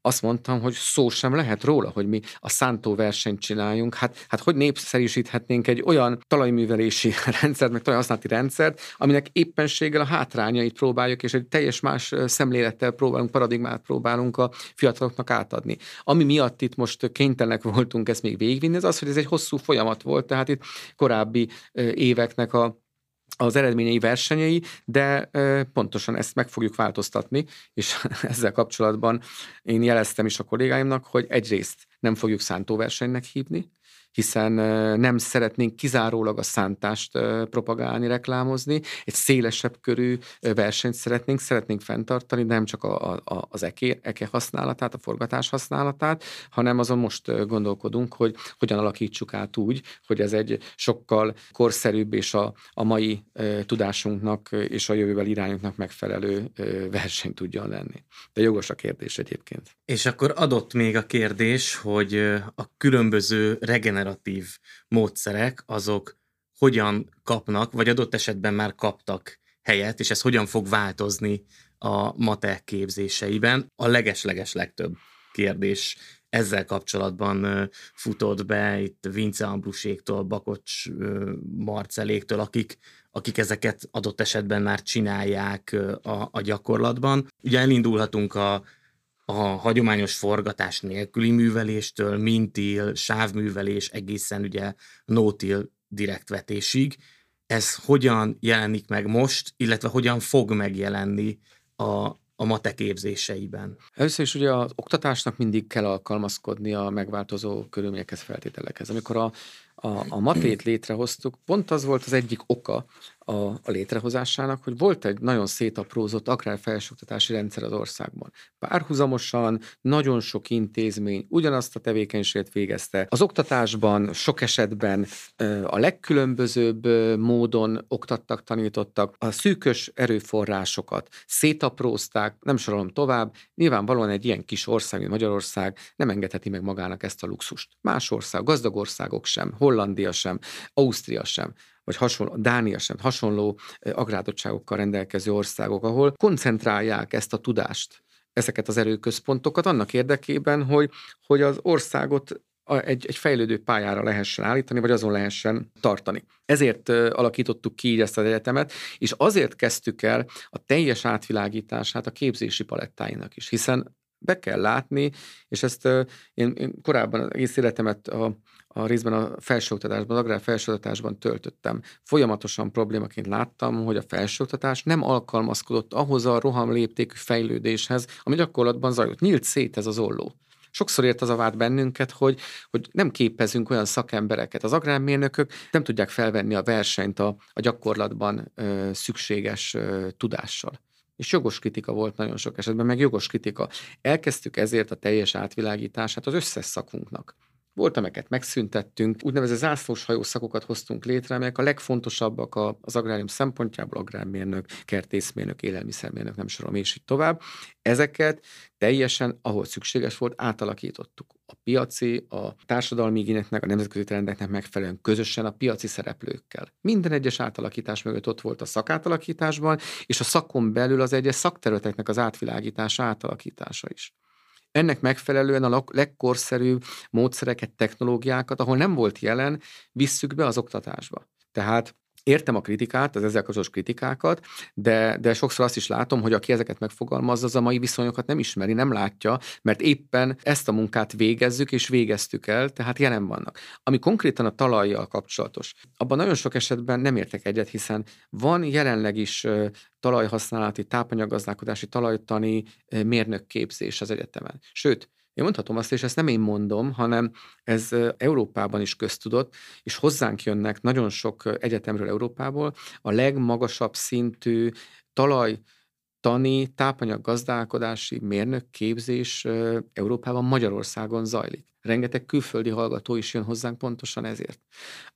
Speaker 3: azt mondtam, hogy szó sem lehet róla, hogy mi a szántó versenyt csináljunk. Hát, hát hogy népszerűsíthetnénk egy olyan talajművelési (laughs) rendszert, meg talajhasználati rendszert, aminek éppenséggel a hátrányait próbáljuk, és egy teljes más szemlélettel próbálunk, paradigmát próbálunk a fiataloknak átadni. Ami miatt itt most kénytelenek voltunk ezt még végigvinni, az az, hogy ez egy hosszú folyamat volt, tehát itt korábbi éveknek a az eredményei versenyei, de pontosan ezt meg fogjuk változtatni, és (laughs) ezzel kapcsolatban én jeleztem is a kollégáimnak, hogy egyrészt nem fogjuk szántóversenynek hívni, hiszen nem szeretnénk kizárólag a szántást propagálni, reklámozni, egy szélesebb körű versenyt szeretnénk, szeretnénk fenntartani, nem csak a, a, az eke, eke használatát, a forgatás használatát, hanem azon most gondolkodunk, hogy hogyan alakítsuk át úgy, hogy ez egy sokkal korszerűbb és a, a mai tudásunknak és a jövővel irányunknak megfelelő verseny tudjon lenni. De jogos a kérdés egyébként.
Speaker 2: És akkor adott még a kérdés, hogy a különböző regenerációs generatív módszerek, azok hogyan kapnak, vagy adott esetben már kaptak helyet, és ez hogyan fog változni a matek képzéseiben. A legesleges legtöbb kérdés ezzel kapcsolatban futott be, itt Vince Ambruséktól, Bakocs Marceléktől, akik, akik ezeket adott esetben már csinálják a, a gyakorlatban. Ugye elindulhatunk a, a hagyományos forgatás nélküli műveléstől, mintil, sávművelés, egészen ugye no-till direktvetésig. Ez hogyan jelenik meg most, illetve hogyan fog megjelenni a, a matek képzéseiben?
Speaker 3: Először is ugye az oktatásnak mindig kell alkalmazkodni a megváltozó körülményekhez, feltételekhez. Amikor a, a, a matét létrehoztuk, pont az volt az egyik oka a, a létrehozásának, hogy volt egy nagyon szétaprózott agrárfelsőoktatási rendszer az országban. Párhuzamosan nagyon sok intézmény ugyanazt a tevékenységet végezte. Az oktatásban sok esetben a legkülönbözőbb módon oktattak, tanítottak. A szűkös erőforrásokat szétaprózták, nem sorolom tovább. Nyilvánvalóan egy ilyen kis ország, mint Magyarország nem engedheti meg magának ezt a luxust. Más ország, gazdag országok sem, Hollandia sem, Ausztria sem vagy hasonló, Dánia sem, hasonló agrádottságokkal rendelkező országok, ahol koncentrálják ezt a tudást, ezeket az erőközpontokat annak érdekében, hogy, hogy az országot egy, egy fejlődő pályára lehessen állítani, vagy azon lehessen tartani. Ezért alakítottuk ki így ezt az egyetemet, és azért kezdtük el a teljes átvilágítását a képzési palettáinak is, hiszen be kell látni, és ezt én, én korábban egész életemet a, a részben a felsőoktatásban, az agrár felsőoktatásban töltöttem. Folyamatosan problémaként láttam, hogy a felsőoktatás nem alkalmazkodott ahhoz a roham fejlődéshez, ami gyakorlatban zajlott. Nyílt szét ez az olló. Sokszor ért az a vád bennünket, hogy, hogy nem képezünk olyan szakembereket. Az agrármérnökök nem tudják felvenni a versenyt a, a gyakorlatban ö, szükséges ö, tudással. És jogos kritika volt nagyon sok esetben, meg jogos kritika. Elkezdtük ezért a teljes átvilágítását az összes szakunknak. Volt, amelyeket megszüntettünk, úgynevezett zászlós hajószakokat hoztunk létre, amelyek a legfontosabbak az agrárium szempontjából, agrármérnök, kertészmérnök, élelmiszermérnök, nem sorom, és így tovább. Ezeket teljesen, ahol szükséges volt, átalakítottuk. A piaci, a társadalmi igényeknek, a nemzetközi trendeknek megfelelően közösen a piaci szereplőkkel. Minden egyes átalakítás mögött ott volt a szakátalakításban, és a szakon belül az egyes szakterületeknek az átvilágítása, átalakítása is. Ennek megfelelően a legkorszerűbb módszereket, technológiákat, ahol nem volt jelen, visszük be az oktatásba. Tehát Értem a kritikát, az ezzel kapcsolatos kritikákat, de, de sokszor azt is látom, hogy aki ezeket megfogalmazza, az a mai viszonyokat nem ismeri, nem látja, mert éppen ezt a munkát végezzük és végeztük el, tehát jelen vannak. Ami konkrétan a talajjal kapcsolatos, abban nagyon sok esetben nem értek egyet, hiszen van jelenleg is talajhasználati, tápanyaggazdálkodási, talajtani mérnökképzés az egyetemen. Sőt, én mondhatom azt, és ezt nem én mondom, hanem ez Európában is köztudott, és hozzánk jönnek nagyon sok egyetemről Európából a legmagasabb szintű talaj tani, tápanyag gazdálkodási mérnök képzés Európában, Magyarországon zajlik. Rengeteg külföldi hallgató is jön hozzánk pontosan ezért.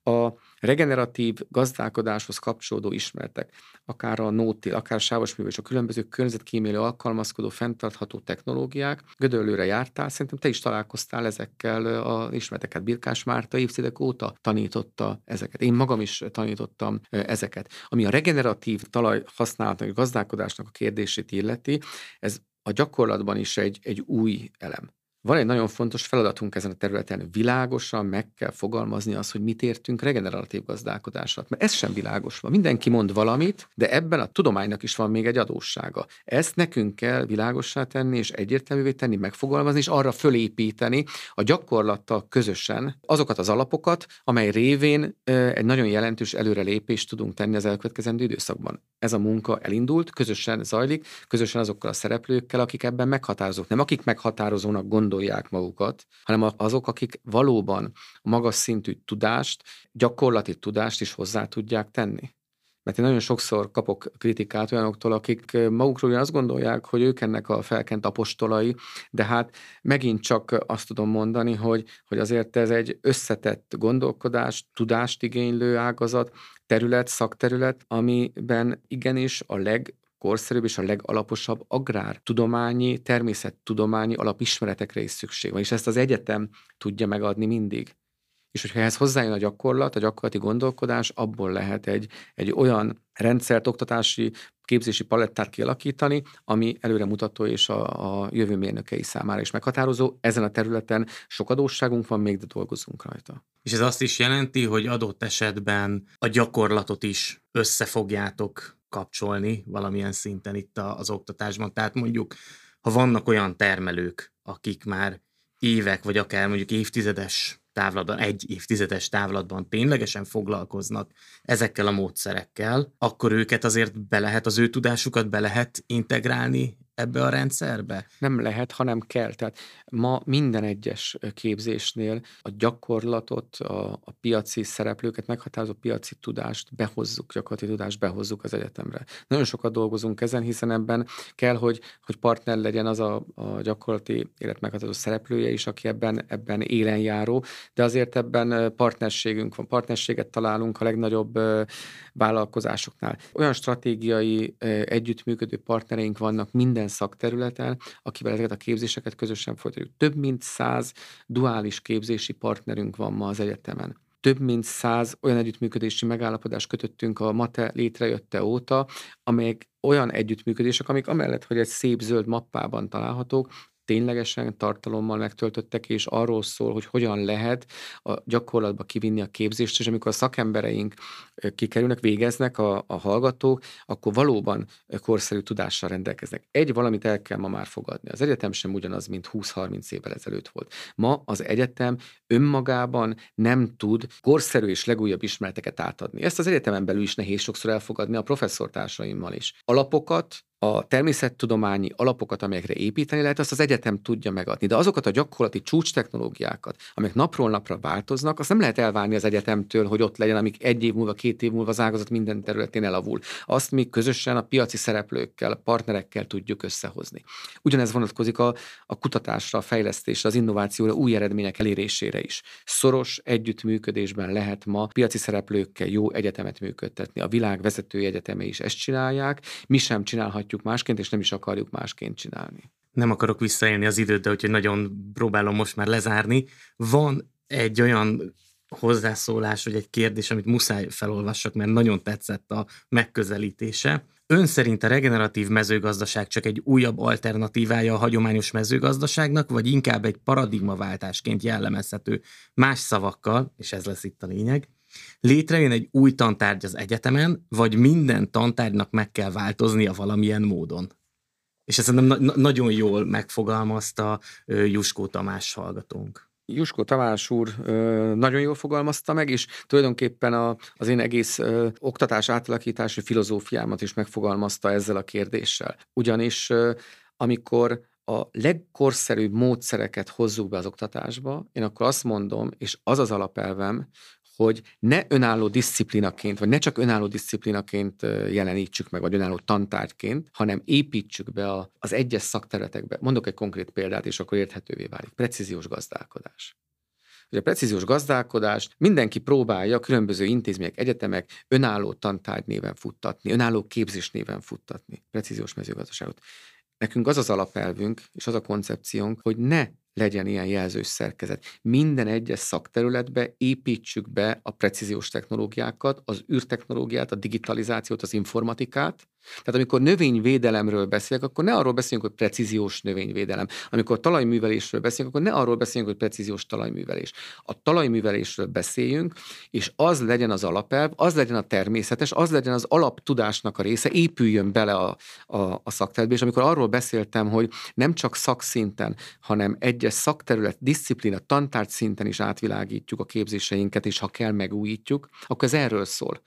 Speaker 3: A regeneratív gazdálkodáshoz kapcsolódó ismertek, akár a nótil, akár sávos művés, a különböző környezetkímélő alkalmazkodó, fenntartható technológiák. Gödöllőre jártál, szerintem te is találkoztál ezekkel a ismereteket. Birkás Márta évtizedek óta tanította ezeket. Én magam is tanítottam ezeket. Ami a regeneratív talaj használatnak, gazdálkodásnak a kérdését illeti, ez a gyakorlatban is egy, egy új elem. Van egy nagyon fontos feladatunk ezen a területen, világosan meg kell fogalmazni azt, hogy mit értünk regeneratív gazdálkodásra. Mert ez sem világos van. Mindenki mond valamit, de ebben a tudománynak is van még egy adóssága. Ezt nekünk kell világossá tenni, és egyértelművé tenni, megfogalmazni, és arra fölépíteni a gyakorlattal közösen azokat az alapokat, amely révén egy nagyon jelentős előrelépést tudunk tenni az elkövetkezendő időszakban. Ez a munka elindult, közösen zajlik, közösen azokkal a szereplőkkel, akik ebben meghatározók. Nem akik meghatározónak gondolják, gondolják magukat, hanem azok, akik valóban magas szintű tudást, gyakorlati tudást is hozzá tudják tenni. Mert én nagyon sokszor kapok kritikát olyanoktól, akik magukról azt gondolják, hogy ők ennek a felkent apostolai, de hát megint csak azt tudom mondani, hogy, hogy azért ez egy összetett gondolkodás, tudást igénylő ágazat, terület, szakterület, amiben igenis a leg legkorszerűbb és a legalaposabb agrártudományi, természettudományi alapismeretekre is szükség van, és ezt az egyetem tudja megadni mindig. És hogyha ehhez hozzájön a gyakorlat, a gyakorlati gondolkodás, abból lehet egy, egy olyan rendszert, oktatási képzési palettát kialakítani, ami előremutató és a, a jövő mérnökei számára is meghatározó. Ezen a területen sok adósságunk van még, de dolgozunk rajta.
Speaker 2: És ez azt is jelenti, hogy adott esetben a gyakorlatot is összefogjátok kapcsolni valamilyen szinten itt az oktatásban. Tehát mondjuk, ha vannak olyan termelők, akik már évek, vagy akár mondjuk évtizedes távlatban, egy évtizedes távlatban ténylegesen foglalkoznak ezekkel a módszerekkel, akkor őket azért be lehet, az ő tudásukat be lehet integrálni ebbe a rendszerbe?
Speaker 3: Nem lehet, hanem kell. Tehát ma minden egyes képzésnél a gyakorlatot, a, a piaci szereplőket, meghatározó piaci tudást behozzuk, gyakorlati tudást behozzuk az egyetemre. Nagyon sokat dolgozunk ezen, hiszen ebben kell, hogy, hogy partner legyen az a, a gyakorlati élet meghatározó szereplője is, aki ebben, ebben élen járó, de azért ebben partnerségünk van, partnerséget találunk a legnagyobb vállalkozásoknál. Olyan stratégiai együttműködő partnereink vannak minden minden szakterületen, akivel ezeket a képzéseket közösen folytatjuk. Több mint száz duális képzési partnerünk van ma az egyetemen több mint száz olyan együttműködési megállapodást kötöttünk a MATE létrejötte óta, amelyek olyan együttműködések, amik amellett, hogy egy szép zöld mappában találhatók, ténylegesen tartalommal megtöltöttek, és arról szól, hogy hogyan lehet a gyakorlatba kivinni a képzést, és amikor a szakembereink kikerülnek, végeznek a, a hallgatók, akkor valóban korszerű tudással rendelkeznek. Egy valamit el kell ma már fogadni. Az egyetem sem ugyanaz, mint 20-30 évvel ezelőtt volt. Ma az egyetem önmagában nem tud korszerű és legújabb ismereteket átadni. Ezt az egyetemen belül is nehéz sokszor elfogadni a professzortársaimmal is. Alapokat a természettudományi alapokat, amelyekre építeni lehet, azt az egyetem tudja megadni. De azokat a gyakorlati csúcs technológiákat, amelyek napról napra változnak, azt nem lehet elvárni az egyetemtől, hogy ott legyen, amik egy év múlva, két év múlva az ágazat minden területén elavul. Azt mi közösen a piaci szereplőkkel, a partnerekkel tudjuk összehozni. Ugyanez vonatkozik a, a kutatásra, a fejlesztésre, az innovációra, új eredmények elérésére is. Szoros együttműködésben lehet ma piaci szereplőkkel jó egyetemet működtetni. A világ vezető egyeteme is ezt csinálják, mi sem csinálhatjuk látjuk másként, és nem is akarjuk másként csinálni.
Speaker 2: Nem akarok visszaélni az időt, de úgyhogy nagyon próbálom most már lezárni. Van egy olyan hozzászólás, vagy egy kérdés, amit muszáj felolvassak, mert nagyon tetszett a megközelítése. Ön szerint a regeneratív mezőgazdaság csak egy újabb alternatívája a hagyományos mezőgazdaságnak, vagy inkább egy paradigmaváltásként jellemezhető más szavakkal, és ez lesz itt a lényeg, Létrejön egy új tantárgy az egyetemen, vagy minden tantárgynak meg kell változnia valamilyen módon. És ezt nem na- nagyon jól megfogalmazta Juskó Tamás hallgatónk.
Speaker 3: Juskó Tamás úr nagyon jól fogalmazta meg, és tulajdonképpen a, az én egész oktatás átalakítási filozófiámat is megfogalmazta ezzel a kérdéssel. Ugyanis amikor a legkorszerűbb módszereket hozzuk be az oktatásba, én akkor azt mondom, és az az alapelvem, hogy ne önálló disziplinaként, vagy ne csak önálló disziplinaként jelenítsük meg, vagy önálló tantárgyként, hanem építsük be a, az egyes szakterületekbe. Mondok egy konkrét példát, és akkor érthetővé válik. Precíziós gazdálkodás. Hogy a precíziós gazdálkodást mindenki próbálja különböző intézmények, egyetemek önálló tantárgy néven futtatni, önálló képzés néven futtatni. Precíziós mezőgazdaságot. Nekünk az az alapelvünk, és az a koncepciónk, hogy ne legyen ilyen jelzős szerkezet. Minden egyes szakterületbe építsük be a precíziós technológiákat, az űrtechnológiát, a digitalizációt, az informatikát, tehát amikor növényvédelemről beszélek, akkor ne arról beszéljünk, hogy precíziós növényvédelem. Amikor talajművelésről beszélünk, akkor ne arról beszéljünk, hogy precíziós talajművelés. A talajművelésről beszéljünk, és az legyen az alapelv, az legyen a természetes, az legyen az alaptudásnak a része, épüljön bele a, a, a szakterületbe. És amikor arról beszéltem, hogy nem csak szakszinten, hanem egyes szakterület, disziplina, tantárgy szinten is átvilágítjuk a képzéseinket, és ha kell, megújítjuk, akkor ez erről szól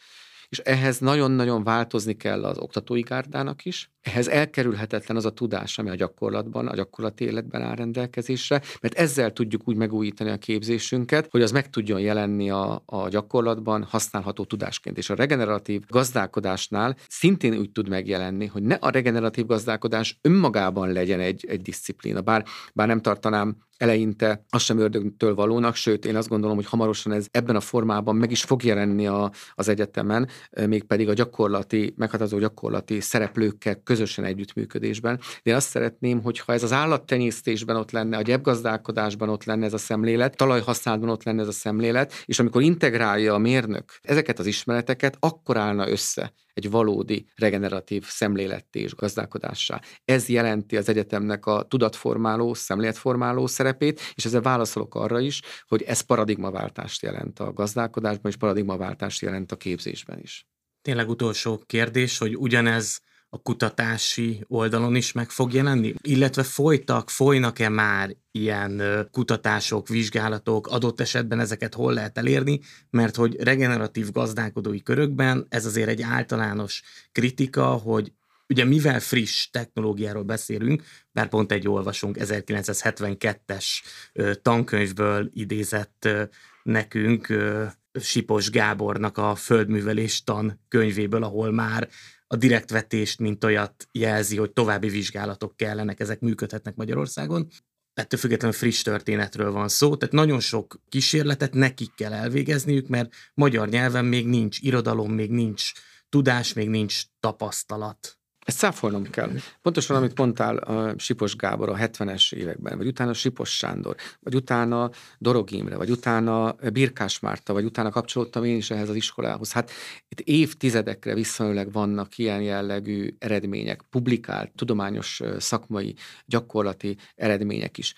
Speaker 3: és ehhez nagyon-nagyon változni kell az oktatói gárdának is. Ehhez elkerülhetetlen az a tudás, ami a gyakorlatban, a gyakorlati életben áll rendelkezésre, mert ezzel tudjuk úgy megújítani a képzésünket, hogy az meg tudjon jelenni a, a gyakorlatban használható tudásként. És a regeneratív gazdálkodásnál szintén úgy tud megjelenni, hogy ne a regeneratív gazdálkodás önmagában legyen egy, egy disziplína. Bár, bár nem tartanám eleinte az sem ördögtől valónak, sőt, én azt gondolom, hogy hamarosan ez ebben a formában meg is fog jelenni a, az egyetemen, mégpedig a gyakorlati, meghatározó gyakorlati szereplőkkel közösen együttműködésben. De én azt szeretném, hogyha ez az állattenyésztésben ott lenne, a gyepgazdálkodásban ott lenne ez a szemlélet, talajhasználatban ott lenne ez a szemlélet, és amikor integrálja a mérnök ezeket az ismereteket, akkor állna össze egy valódi regeneratív szemléletté és gazdálkodássá. Ez jelenti az egyetemnek a tudatformáló, szemléletformáló szerepét, és ezzel válaszolok arra is, hogy ez paradigmaváltást jelent a gazdálkodásban, és paradigmaváltást jelent a képzésben is.
Speaker 2: Tényleg utolsó kérdés, hogy ugyanez a kutatási oldalon is meg fog jelenni? Illetve folytak, folynak-e már ilyen kutatások, vizsgálatok, adott esetben ezeket hol lehet elérni, mert hogy regeneratív gazdálkodói körökben ez azért egy általános kritika, hogy ugye mivel friss technológiáról beszélünk, bár pont egy olvasunk 1972-es tankönyvből idézett nekünk Sipos Gábornak a földművelés tan könyvéből, ahol már a direktvetést, mint olyat jelzi, hogy további vizsgálatok kellenek, ezek működhetnek Magyarországon. Ettől függetlenül friss történetről van szó, tehát nagyon sok kísérletet nekik kell elvégezniük, mert magyar nyelven még nincs irodalom, még nincs tudás, még nincs tapasztalat.
Speaker 3: Ezt száfolnom kell. Pontosan, amit mondtál a Sipos Gábor a 70-es években, vagy utána Sipos Sándor, vagy utána Dorog Imre, vagy utána Birkás Márta, vagy utána kapcsolódtam én is ehhez az iskolához. Hát itt évtizedekre visszamenőleg vannak ilyen jellegű eredmények, publikált, tudományos, szakmai, gyakorlati eredmények is.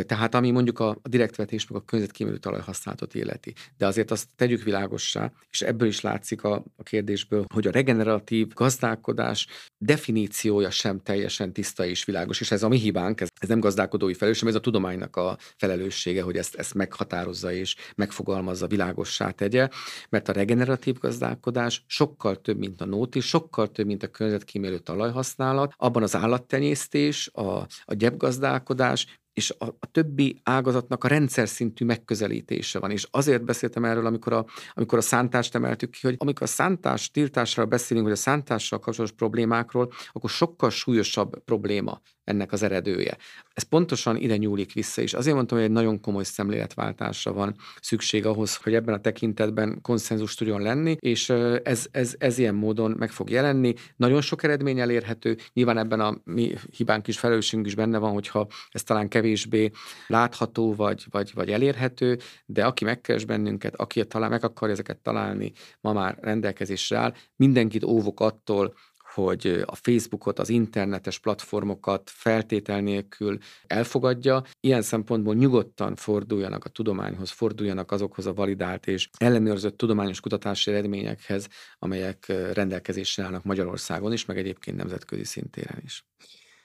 Speaker 3: Tehát ami mondjuk a, direktvetés meg a környezetkímélő talajhasználatot illeti. De azért azt tegyük világossá, és ebből is látszik a, a kérdésből, hogy a regeneratív gazdálkodás definíciója sem teljesen tiszta és világos, és ez a mi hibánk, ez, ez nem gazdálkodói felelősség, ez a tudománynak a felelőssége, hogy ezt, ezt meghatározza és megfogalmazza, világossá tegye, mert a regeneratív gazdálkodás sokkal több, mint a nóti, sokkal több, mint a környezetkímélő talajhasználat, abban az állattenyésztés, a, a gyepgazdálkodás, és a, a többi ágazatnak a rendszer szintű megközelítése van. És azért beszéltem erről, amikor a, amikor a szántást emeltük ki, hogy amikor a szántás tiltásról beszélünk, vagy a szántással kapcsolatos problémákról, akkor sokkal súlyosabb probléma ennek az eredője. Ez pontosan ide nyúlik vissza, és azért mondtam, hogy egy nagyon komoly szemléletváltásra van szükség ahhoz, hogy ebben a tekintetben konszenzus tudjon lenni, és ez, ez, ez ilyen módon meg fog jelenni. Nagyon sok eredmény elérhető, nyilván ebben a mi hibánk is, felelősségünk is benne van, hogyha ez talán kevésbé látható vagy, vagy, vagy elérhető, de aki megkeres bennünket, aki talán meg akarja ezeket találni, ma már rendelkezésre áll, mindenkit óvok attól, hogy a Facebookot, az internetes platformokat feltétel nélkül elfogadja. Ilyen szempontból nyugodtan forduljanak a tudományhoz, forduljanak azokhoz a validált és ellenőrzött tudományos kutatási eredményekhez, amelyek rendelkezésre állnak Magyarországon is, meg egyébként nemzetközi szintéren is.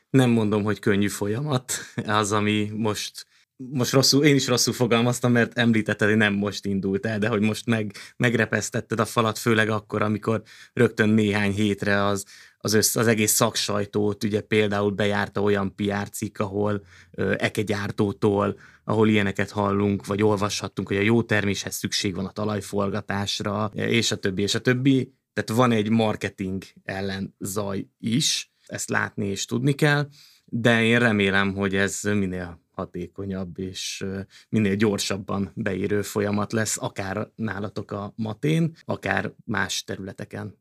Speaker 2: Nem mondom, hogy könnyű folyamat az, ami most most rosszul, én is rosszul fogalmaztam, mert említetted, hogy nem most indult el, de hogy most meg, megrepesztetted a falat, főleg akkor, amikor rögtön néhány hétre az, az, össz, az egész szaksajtót, ugye például bejárta olyan PR cikk, ahol ö, ekegyártótól, ahol ilyeneket hallunk, vagy olvashattunk, hogy a jó terméshez szükség van a talajforgatásra, és a többi, és a többi. Tehát van egy marketing ellen zaj is, ezt látni és tudni kell, de én remélem, hogy ez minél hatékonyabb és minél gyorsabban beérő folyamat lesz, akár nálatok a matén, akár más területeken.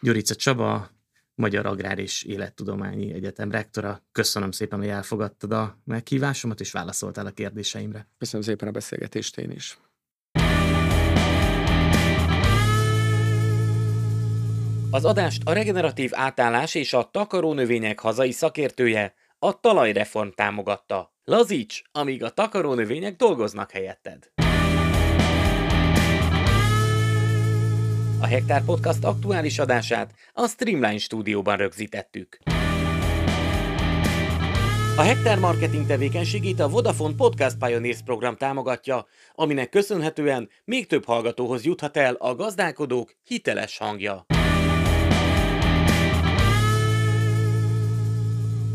Speaker 2: Gyurica Csaba, Magyar Agrár és Élettudományi Egyetem rektora. Köszönöm szépen, hogy elfogadtad a meghívásomat, és válaszoltál a kérdéseimre.
Speaker 3: Köszönöm szépen a beszélgetést én is.
Speaker 1: Az adást a regeneratív átállás és a takarónövények hazai szakértője, a talajreform támogatta. Lazíts, amíg a takarónövények dolgoznak helyetted! A Hektár Podcast aktuális adását a Streamline stúdióban rögzítettük. A Hektár marketing tevékenységét a Vodafone Podcast Pioneers program támogatja, aminek köszönhetően még több hallgatóhoz juthat el a gazdálkodók hiteles hangja.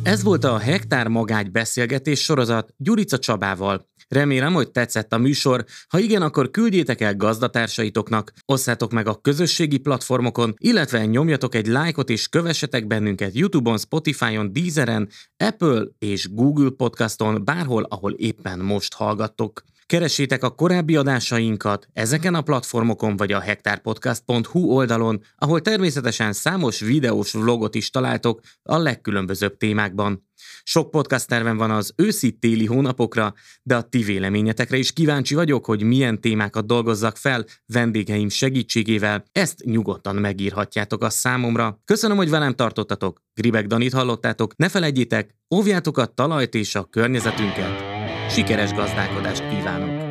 Speaker 2: Ez volt a Hektár Magágy beszélgetés sorozat Gyurica Csabával. Remélem, hogy tetszett a műsor. Ha igen, akkor küldjétek el gazdatársaitoknak, osszátok meg a közösségi platformokon, illetve nyomjatok egy lájkot és kövessetek bennünket YouTube-on, Spotify-on, Deezeren, Apple és Google podcaston, bárhol, ahol éppen most hallgattok. Keresétek a korábbi adásainkat ezeken a platformokon vagy a hektárpodcast.hu oldalon, ahol természetesen számos videós vlogot is találtok a legkülönbözőbb témákban. Sok podcast terven van az őszi-téli hónapokra, de a ti véleményetekre is kíváncsi vagyok, hogy milyen témákat dolgozzak fel vendégeim segítségével. Ezt nyugodtan megírhatjátok a számomra. Köszönöm, hogy velem tartottatok. Gribek Danit hallottátok. Ne felejtjétek, óvjátok a talajt és a környezetünket. Sikeres gazdálkodást kívánok!